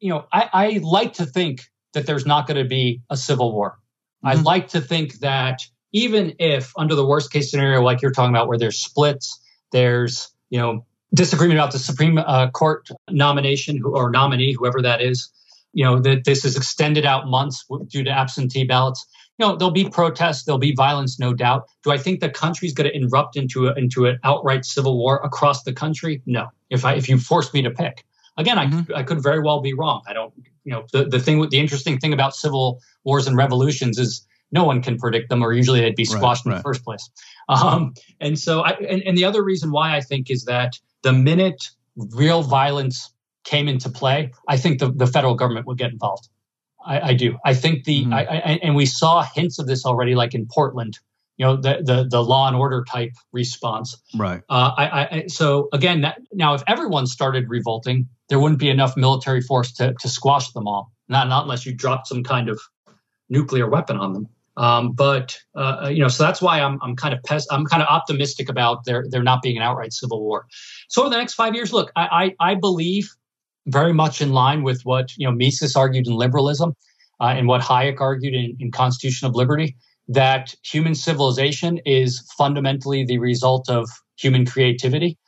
you know, I, I like to think that there's not going to be a civil war. Mm-hmm. I like to think that even if under the worst case scenario, like you're talking about, where there's splits, there's, you know, disagreement about the Supreme uh, Court nomination or nominee, whoever that is, you know that this is extended out months due to absentee ballots. You know there'll be protests there'll be violence no doubt. Do i think the country's going to erupt into a, into an outright civil war across the country? No. If i if you force me to pick. Again mm-hmm. I, I could very well be wrong. I don't you know the, the thing the interesting thing about civil wars and revolutions is no one can predict them or usually they'd be squashed right, in right. the first place um, and so i and, and the other reason why i think is that the minute real violence came into play, I think the, the federal government would get involved. I, I do. I think the. I, I, and we saw hints of this already, like in Portland. You know, the the, the law and order type response. Right. Uh, I, I so again, that, now if everyone started revolting, there wouldn't be enough military force to to squash them all. Not not unless you dropped some kind of nuclear weapon on them. Um, but uh, you know, so that's why I'm I'm kind of pes- I'm kind of optimistic about there there not being an outright civil war. So over the next five years, look, I I, I believe very much in line with what you know Mises argued in liberalism uh, and what Hayek argued in, in Constitution of Liberty that human civilization is fundamentally the result of human creativity.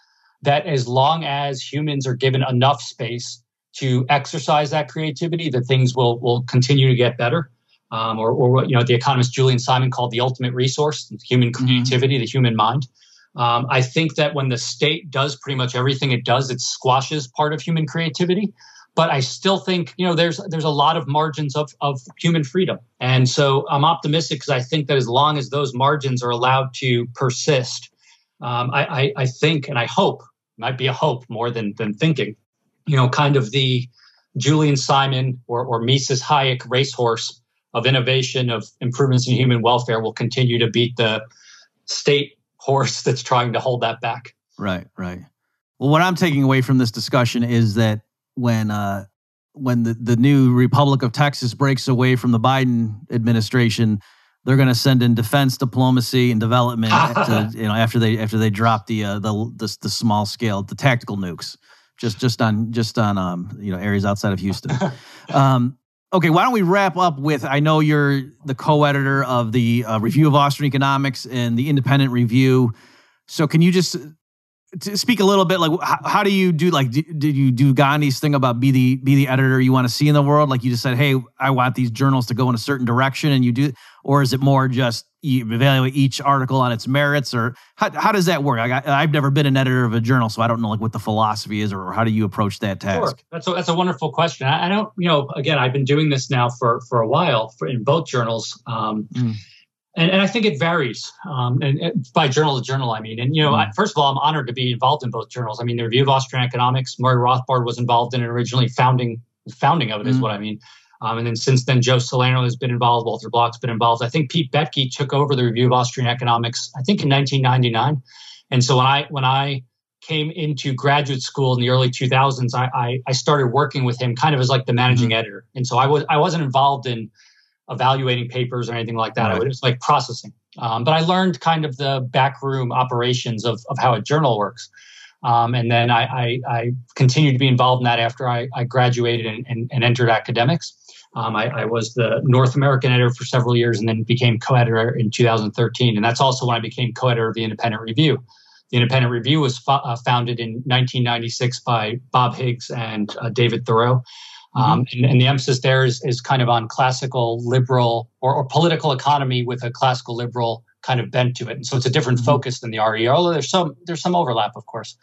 That as long as humans are given enough space to exercise that creativity, that things will will continue to get better. Um, or, or what you know the economist Julian Simon called the ultimate resource, human mm-hmm. creativity, mm-hmm. the human mind. Um, I think that when the state does pretty much everything it does, it squashes part of human creativity. But I still think you know there's there's a lot of margins of of human freedom, and so I'm optimistic because I think that as long as those margins are allowed to persist, um, I, I, I think and I hope might be a hope more than than thinking, you know, kind of the Julian Simon or or Mises Hayek racehorse of innovation of improvements in human welfare will continue to beat the state horse that's trying to hold that back. Right, right. Well, what I'm taking away from this discussion is that when uh, when the, the new Republic of Texas breaks away from the Biden administration, they're going to send in defense diplomacy and development to, you know after they after they drop the uh, the, the the small scale the tactical nukes just just on just on um you know areas outside of Houston. Um, okay, why don't we wrap up with I know you're the co-editor of the uh, Review of Austrian Economics and the Independent Review. So can you just speak a little bit like how, how do you do like did you do Gandhi's thing about be the be the editor you want to see in the world? Like you just said hey I want these journals to go in a certain direction and you do or is it more just you evaluate each article on its merits or how, how does that work? I, have never been an editor of a journal so I don't know like what the philosophy is or how do you approach that task? Sure. that's a, that's a wonderful question. I, I, don't you know again I've been doing this now for for a while for, in both journals um, mm and, and I think it varies, um, and, and, by journal to journal. I mean, and you know, mm. I, first of all, I'm honored to be involved in both journals. I mean, the Review of Austrian Economics, Murray Rothbard was involved in it originally. Founding founding of it mm. is what I mean. Um, and then since then, Joe Salerno has been involved. Walter Block's been involved. I think Pete Boettke took over the Review of Austrian Economics. I think in 1999. And so when I when I came into graduate school in the early 2000s, I, I, I started working with him kind of as like the managing mm. editor. And so I was I wasn't involved in evaluating papers or anything like that. Right. It was like processing. Um, but I learned kind of the backroom operations of, of how a journal works. Um, and then I, I, I, continued to be involved in that after I, I graduated and, and, and, entered academics. Um, I, I, was the North American editor for several years and then became co editor in 2013. And that's also when I became co editor of the Independent Review. The Independent Review was fo- uh, founded in 1996 by Bob Higgs and uh, David Theroux. Um, mm-hmm. and, and, the emphasis there is, is kind of on classical liberal or, or, political economy with a classical liberal kind of bent to it. And so it's a different mm-hmm. focus than the RE, although there's some there's some overlap, of course.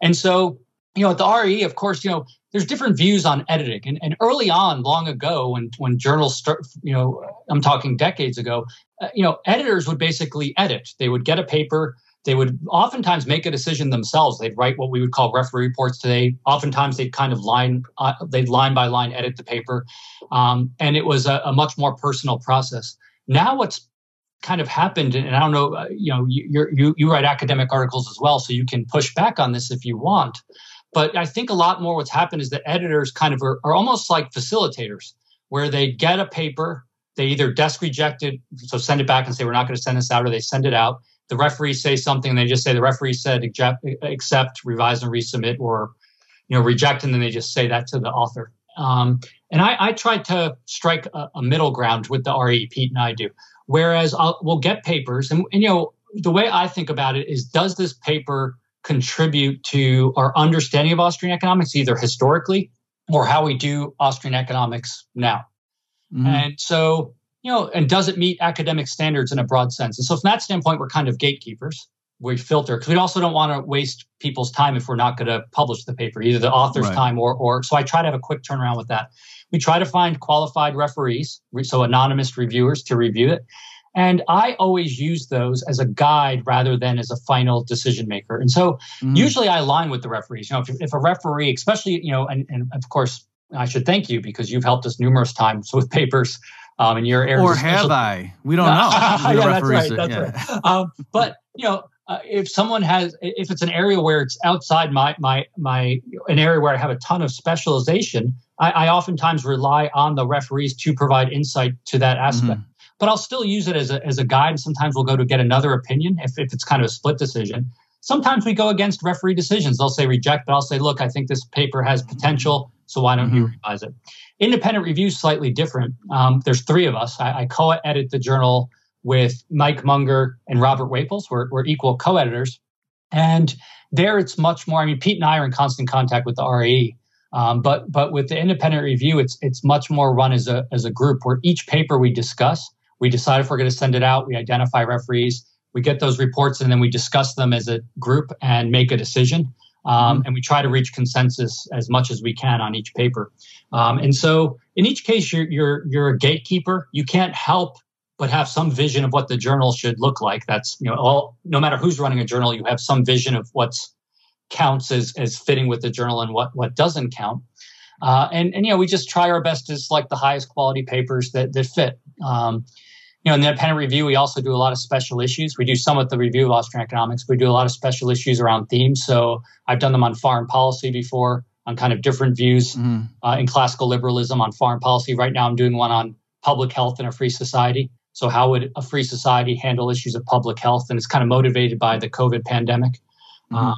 And so, you know, at the RE, of course, you know, there's different views on editing. And, and early on, long ago, when when journals start, you know, I'm talking decades ago, uh, you know, editors would basically edit. They would get a paper they would oftentimes make a decision themselves. They'd write what we would call referee reports today. Oftentimes, they'd kind of line uh, they'd line by line edit the paper, um, and it was a, a, much more personal process. Now, what's kind of happened, and I don't know, uh, you know, you you you write academic articles as well, so you can push back on this if you want. But I think a lot more what's happened is that editors kind of are, are almost like facilitators, where they get a paper, they either desk reject it, so send it back and say we're not going to send this out, or they send it out the referee say something and they just say the referee said accept, accept revise and resubmit or you know reject and then they just say that to the author. Um, and I, I try to strike a, a, middle ground with the re pete and i do. Whereas I'll, we'll get papers and, and you know the way i think about it is does this paper contribute to our understanding of austrian economics either historically or how we do austrian economics now? Mm-hmm. and so you know, and does it meet academic standards in a broad sense? And so from that standpoint, we're kind of gatekeepers. We filter because we also don't want to waste people's time if we're not going to publish the paper, either the author's right. time or or. So I try to have a quick turnaround with that. We try to find qualified referees, so anonymous reviewers to review it. And I always use those as a guide rather than as a final decision maker. And so mm. usually I align with the referees. You know, if, if a referee, especially, you know, and, and of course, I should thank you because you've helped us numerous times with papers um, in your area. Or have I? We don't know. yeah, that's right. That's yeah. right. Um, but you know, uh, if someone has, if it's an area where it's outside my my my an area where I have a ton of specialization, I, I oftentimes rely on the referees to provide insight to that aspect. Mm-hmm. But I'll still use it as a as a guide. Sometimes we'll go to get another opinion if, if it's kind of a split decision. Sometimes we go against referee decisions. They'll say reject, but I'll say, look, I think this paper has potential, so why don't mm-hmm. you revise it? Independent review is slightly different. Um, there's three of us. I, I co-edit the journal with Mike Munger and Robert Whaples. We're, we're equal co-editors, and there it's much more. I mean, Pete and I are in constant contact with the RAE, um, but but with the independent review, it's it's much more run as a as a group where each paper we discuss, we decide if we're going to send it out, we identify referees, we get those reports, and then we discuss them as a group and make a decision. Um, mm-hmm. And we try to reach consensus as much as we can on each paper. Um, and so, in each case, you're, you're you're a gatekeeper. You can't help but have some vision of what the journal should look like. That's you know, all no matter who's running a journal, you have some vision of what's counts as as fitting with the journal and what what doesn't count. Uh, and and you know, we just try our best to select the highest quality papers that that fit. Um, you know, in the independent review, we also do a lot of special issues. We do some with the review of Austrian economics. We do a lot of special issues around themes. So I've done them on foreign policy before, on kind of different views mm-hmm. uh, in classical liberalism on foreign policy. Right now, I'm doing one on public health in a free society. So, how would a free society handle issues of public health? And it's kind of motivated by the COVID pandemic. Mm-hmm. Um,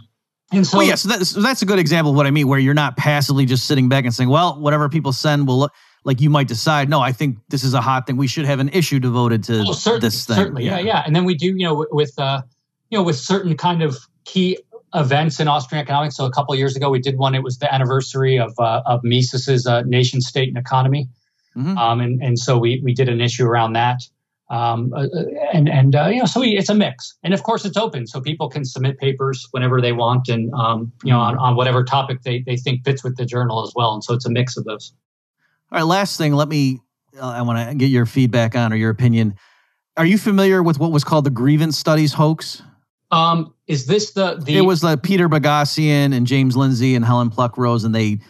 and so, well, yeah, so that's, so that's a good example of what I mean, where you're not passively just sitting back and saying, well, whatever people send will look like you might decide, no, I think this is a hot thing. We should have an issue devoted to oh, this thing. Certainly, yeah. yeah, yeah. And then we do, you know, with, uh, you know, with certain kind of key events in Austrian economics. So a couple years ago, we did one. It was the anniversary of uh, of Mises's uh, nation state and economy, mm-hmm. um, and and so we we did an issue around that. Um, uh, uh and and uh, you know, so we, it's a mix, and of course it's open, so people can submit papers whenever they want, and um, you know, on, on whatever topic they they think fits with the journal as well. And so it's a mix of those. All right, last thing, let me. Uh, I want to get your feedback on or your opinion. Are you familiar with what was called the grievance studies hoax? Um, is this the the? It was like Peter Boghossian and James Lindsay and Helen Pluckrose, and they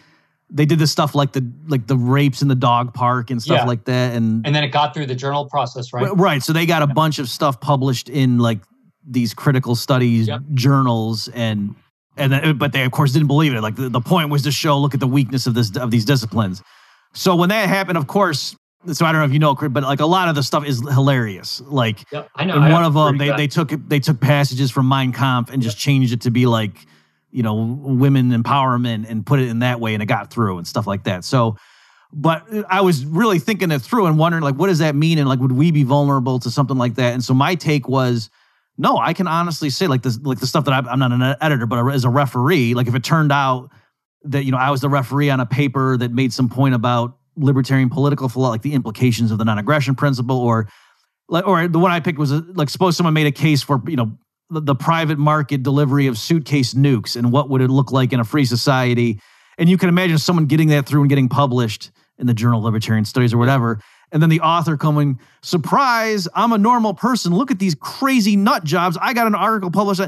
they did the stuff like the like the rapes in the dog park and stuff yeah. like that, and and then it got through the journal process, right? Right. So they got a bunch of stuff published in like these critical studies yep. journals, and and then, but they of course didn't believe it. Like the, the point was to show, look at the weakness of this of these disciplines. So when that happened, of course, so I don't know if you know, but like a lot of the stuff is hilarious. Like, yep, I know. And one of them, they, they took they took passages from Mein Kampf and just changed it to be like, you know, women empowerment and put it in that way, and it got through and stuff like that. So, but uh, I was really thinking it through and wondering like, what does that mean, and like, would we be vulnerable to something like that? And so my take was, no, I can honestly say like this, like the stuff that I, I'm not an editor, but as a referee, like if it turned out that you know I was the referee on a paper that made some point about libertarian political philosophy, like the implications of the non-aggression principle, or like, or the one I picked was uh, like suppose someone made a case for you know the, the private market delivery of suitcase nukes and what would it look like in a free society, and you can imagine someone getting that through and getting published in the Journal of Libertarian Studies or whatever. And then the author coming, surprise, I'm a normal person. Look at these crazy nut jobs. I got an article published.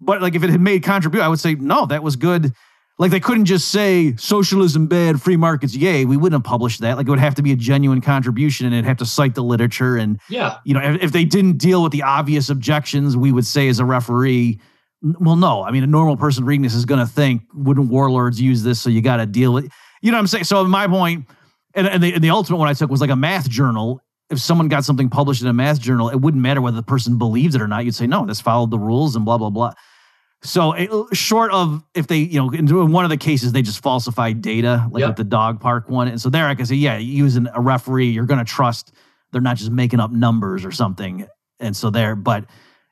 But like if it had made contribute, I would say, no, that was good like they couldn't just say socialism bad, free markets yay. We wouldn't have published that. Like it would have to be a genuine contribution, and it'd have to cite the literature. And yeah, you know, if, if they didn't deal with the obvious objections, we would say as a referee, well, no. I mean, a normal person reading this is going to think, wouldn't warlords use this? So you got to deal with. You know what I'm saying? So my point, and, and the, and the ultimate one I took was like a math journal. If someone got something published in a math journal, it wouldn't matter whether the person believes it or not. You'd say, no, this followed the rules and blah blah blah. So it, short of if they, you know, in one of the cases they just falsified data, like yep. with the dog park one, and so there I can say, yeah, using a referee, you're going to trust they're not just making up numbers or something, and so there. But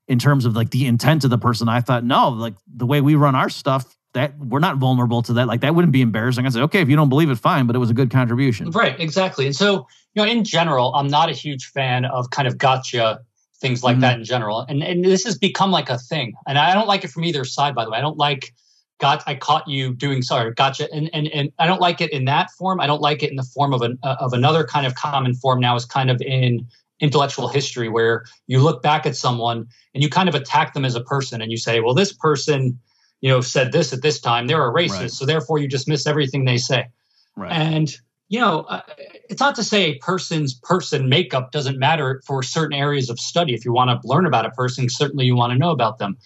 in terms of like the intent of the person, I thought no, like the way we run our stuff, that we're not vulnerable to that. Like that wouldn't be embarrassing. I said, okay, if you don't believe it, fine, but it was a good contribution. Right, exactly. And so you know, in general, I'm not a huge fan of kind of gotcha things like mm-hmm. that in general. And and this has become like a thing. And I don't like it from either side, by the way. I don't like got I caught you doing sorry, gotcha. And and and I don't like it in that form. I don't like it in the form of an uh, of another kind of common form now is kind of in intellectual history where you look back at someone and you kind of attack them as a person and you say, well, this person, you know, said this at this time. They're a racist, right. so therefore you dismiss everything they say. Right. And you know, uh, it's not to say a person's person makeup doesn't matter for certain areas of study. If you want to learn about a person, certainly you want to know about them.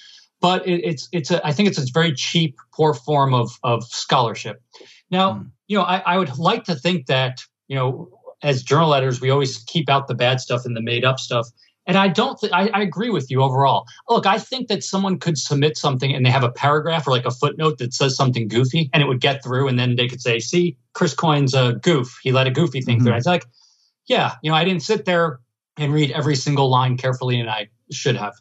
But it, it's it's a, I think it's a very cheap, poor form of of scholarship. Now, mm. you know, I, I would like to think that you know, as journal editors, we always keep out the bad stuff and the made up stuff. And I don't think I, I, agree with you overall. Look, I think that someone could submit something and they have a paragraph or like a footnote that says something goofy and it would get through and then they could say, see, Chris Coyne's a goof. He let a goofy thing mm-hmm. through. It's like, yeah, you know, I didn't sit there and read every single line carefully and I should have.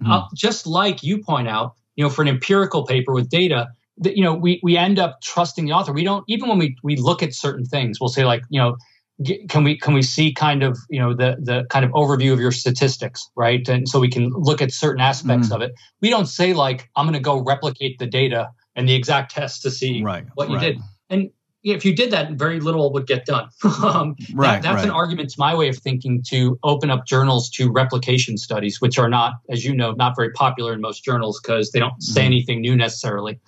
Mm-hmm. Uh, just like you point out, you know, for an empirical paper with data, that you know, we we end up trusting the author. We don't even when we we look at certain things, we'll say like, you know, can we can we see kind of you know the the kind of overview of your statistics right and so we can look at certain aspects mm. of it we don't say like i'm going to go replicate the data and the exact test to see right, what you right. did and if you did that very little would get done um, right, that, that's right. an argument to my way of thinking to open up journals to replication studies which are not as you know not very popular in most journals because they don't say mm. anything new necessarily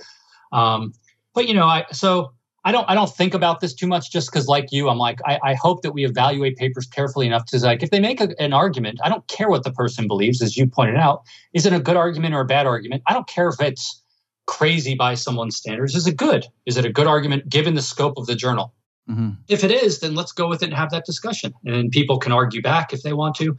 um, but you know i so I don't I don't think about this too much just because like you I'm like I, I, hope that we evaluate papers carefully enough to like if they make a, an argument I don't care what the person believes as you pointed out is it a good argument or a bad argument I don't care if it's crazy by someone's standards is it good is it a good argument given the scope of the journal Mm-hmm. If it is, then let's go with it and have that discussion. And people can argue back if they want to.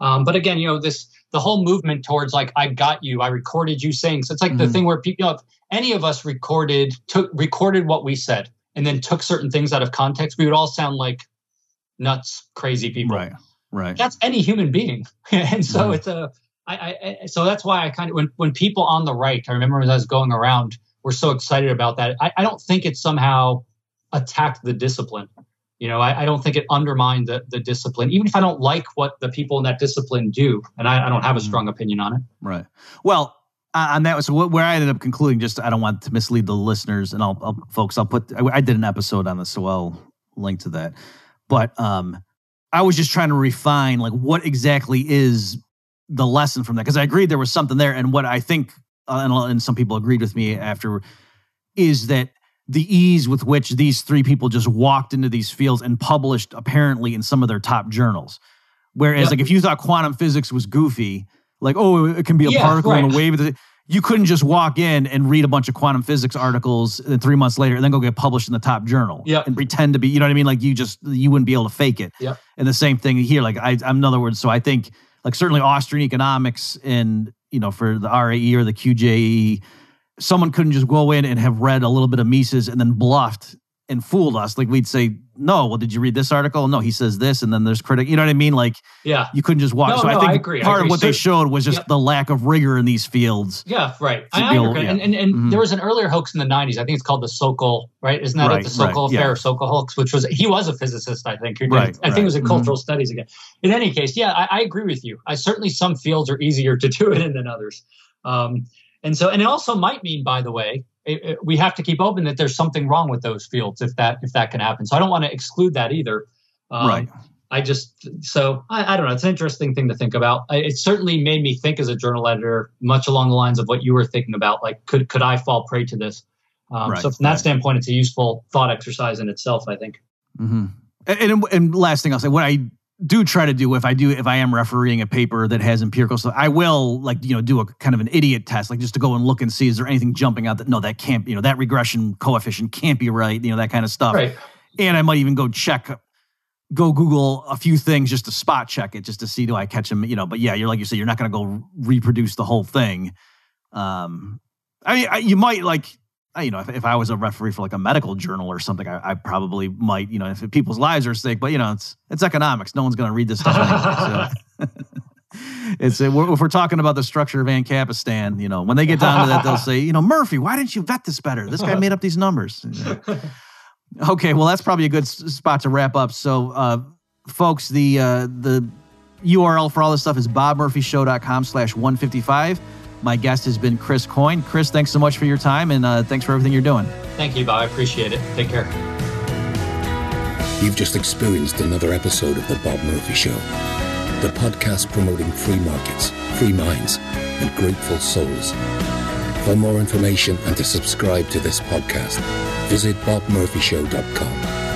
Um, but again, you know, this the whole movement towards like I got you, I recorded you saying. So it's like mm-hmm. the thing where people, you know, any of us recorded took recorded what we said and then took certain things out of context, we would all sound like nuts, crazy people. Right. Right. That's any human being, and so mm-hmm. it's a. I, I, so that's why I kind of when when people on the right, I remember as I was going around, were so excited about that. I, I don't think it somehow attacked the discipline. You know, I, I, don't think it undermined the, the discipline, even if I don't like what the people in that discipline do, and I, I don't have a mm-hmm. strong opinion on it. Right. Well, uh, on that, so where I ended up concluding, just I don't want to mislead the listeners, and I'll, I'll folks, I'll put I, I, did an episode on this, so I'll link to that. But um, I was just trying to refine like what exactly is the lesson from that because I agreed there was something there, and what I think, uh, and, and some people agreed with me after, is that the ease with which these three people just walked into these fields and published apparently in some of their top journals. Whereas, yep. like, if you thought quantum physics was goofy, like, oh, it can be a yeah, particle right. and a wave, you couldn't just walk in and read a bunch of quantum physics articles and three months later and then go get published in the top journal yep. and pretend to be, you know what I mean? Like, you just, you wouldn't be able to fake it. Yep. And the same thing here. Like, I, I'm, in other words, so I think, like, certainly Austrian economics and, you know, for the RAE or the QJE, someone couldn't just go in and have read a little bit of Mises and then bluffed and fooled us. Like we'd say, no, well, did you read this article? No, he says this, and then there's critic. You know what I mean? Like, yeah, you couldn't just watch. No, so no, I think I agree, part I of what so, they showed was just the lack of rigor in these fields. Yeah, right. I, able, yeah. And, and, and mm-hmm. there was an earlier hoax in the '90s. I think it's called the Sokal, right? Isn't that right, the Sokal right, affair, yeah. Sokal hoax? Which was he was a physicist, I think. Did, right, I think it was in cultural mm-hmm. studies again. In any case, yeah, I, I, agree with you. I certainly some fields are easier to do it in than others. Um, and so, and it also might mean, by the way, it, we have to keep open that there's something wrong with those fields if that if that can happen. So I don't want to exclude that either. Um, right. I just so I, I, don't know. It's an interesting thing to think about. It certainly made me think as a journal editor, much along the lines of what you were thinking about. Like, could could I fall prey to this? Um, right, so from that right. standpoint, it's a useful thought exercise in itself. I think. Mm-hmm. And, and, and last thing I'll say, what I do try to do if I do if I am refereeing a paper that has empirical stuff, I will like you know do a kind of an idiot test, like just to go and look and see is there anything jumping out that no that can't you know that regression coefficient can't be right, you know that kind of stuff. Right. And I might even go check, go Google a few things just to spot check it, just to see do I catch them, you know. But yeah, you're like you said, you're not going to go reproduce the whole thing. Um, I mean, I, you might like you know, if, if I was a referee for like a medical journal or something, I, I probably might, you know, if people's lives are at stake. But you know, it's it's economics. No one's going to read this stuff anyway. So. it's if we're talking about the structure of Ancapistan, you know, when they get down to that, they'll say, you know, Murphy, why didn't you vet this better? This guy made up these numbers. okay, well, that's probably a good spot to wrap up. So, uh, folks, the uh, the URL for all this stuff is bobmurphyshow.com slash 155. My guest has been Chris Coyne. Chris, thanks so much for your time and uh, thanks for everything you're doing. Thank you, Bob. I appreciate it. Take care. You've just experienced another episode of The Bob Murphy Show, the podcast promoting free markets, free minds, and grateful souls. For more information and to subscribe to this podcast, visit bobmurphyshow.com.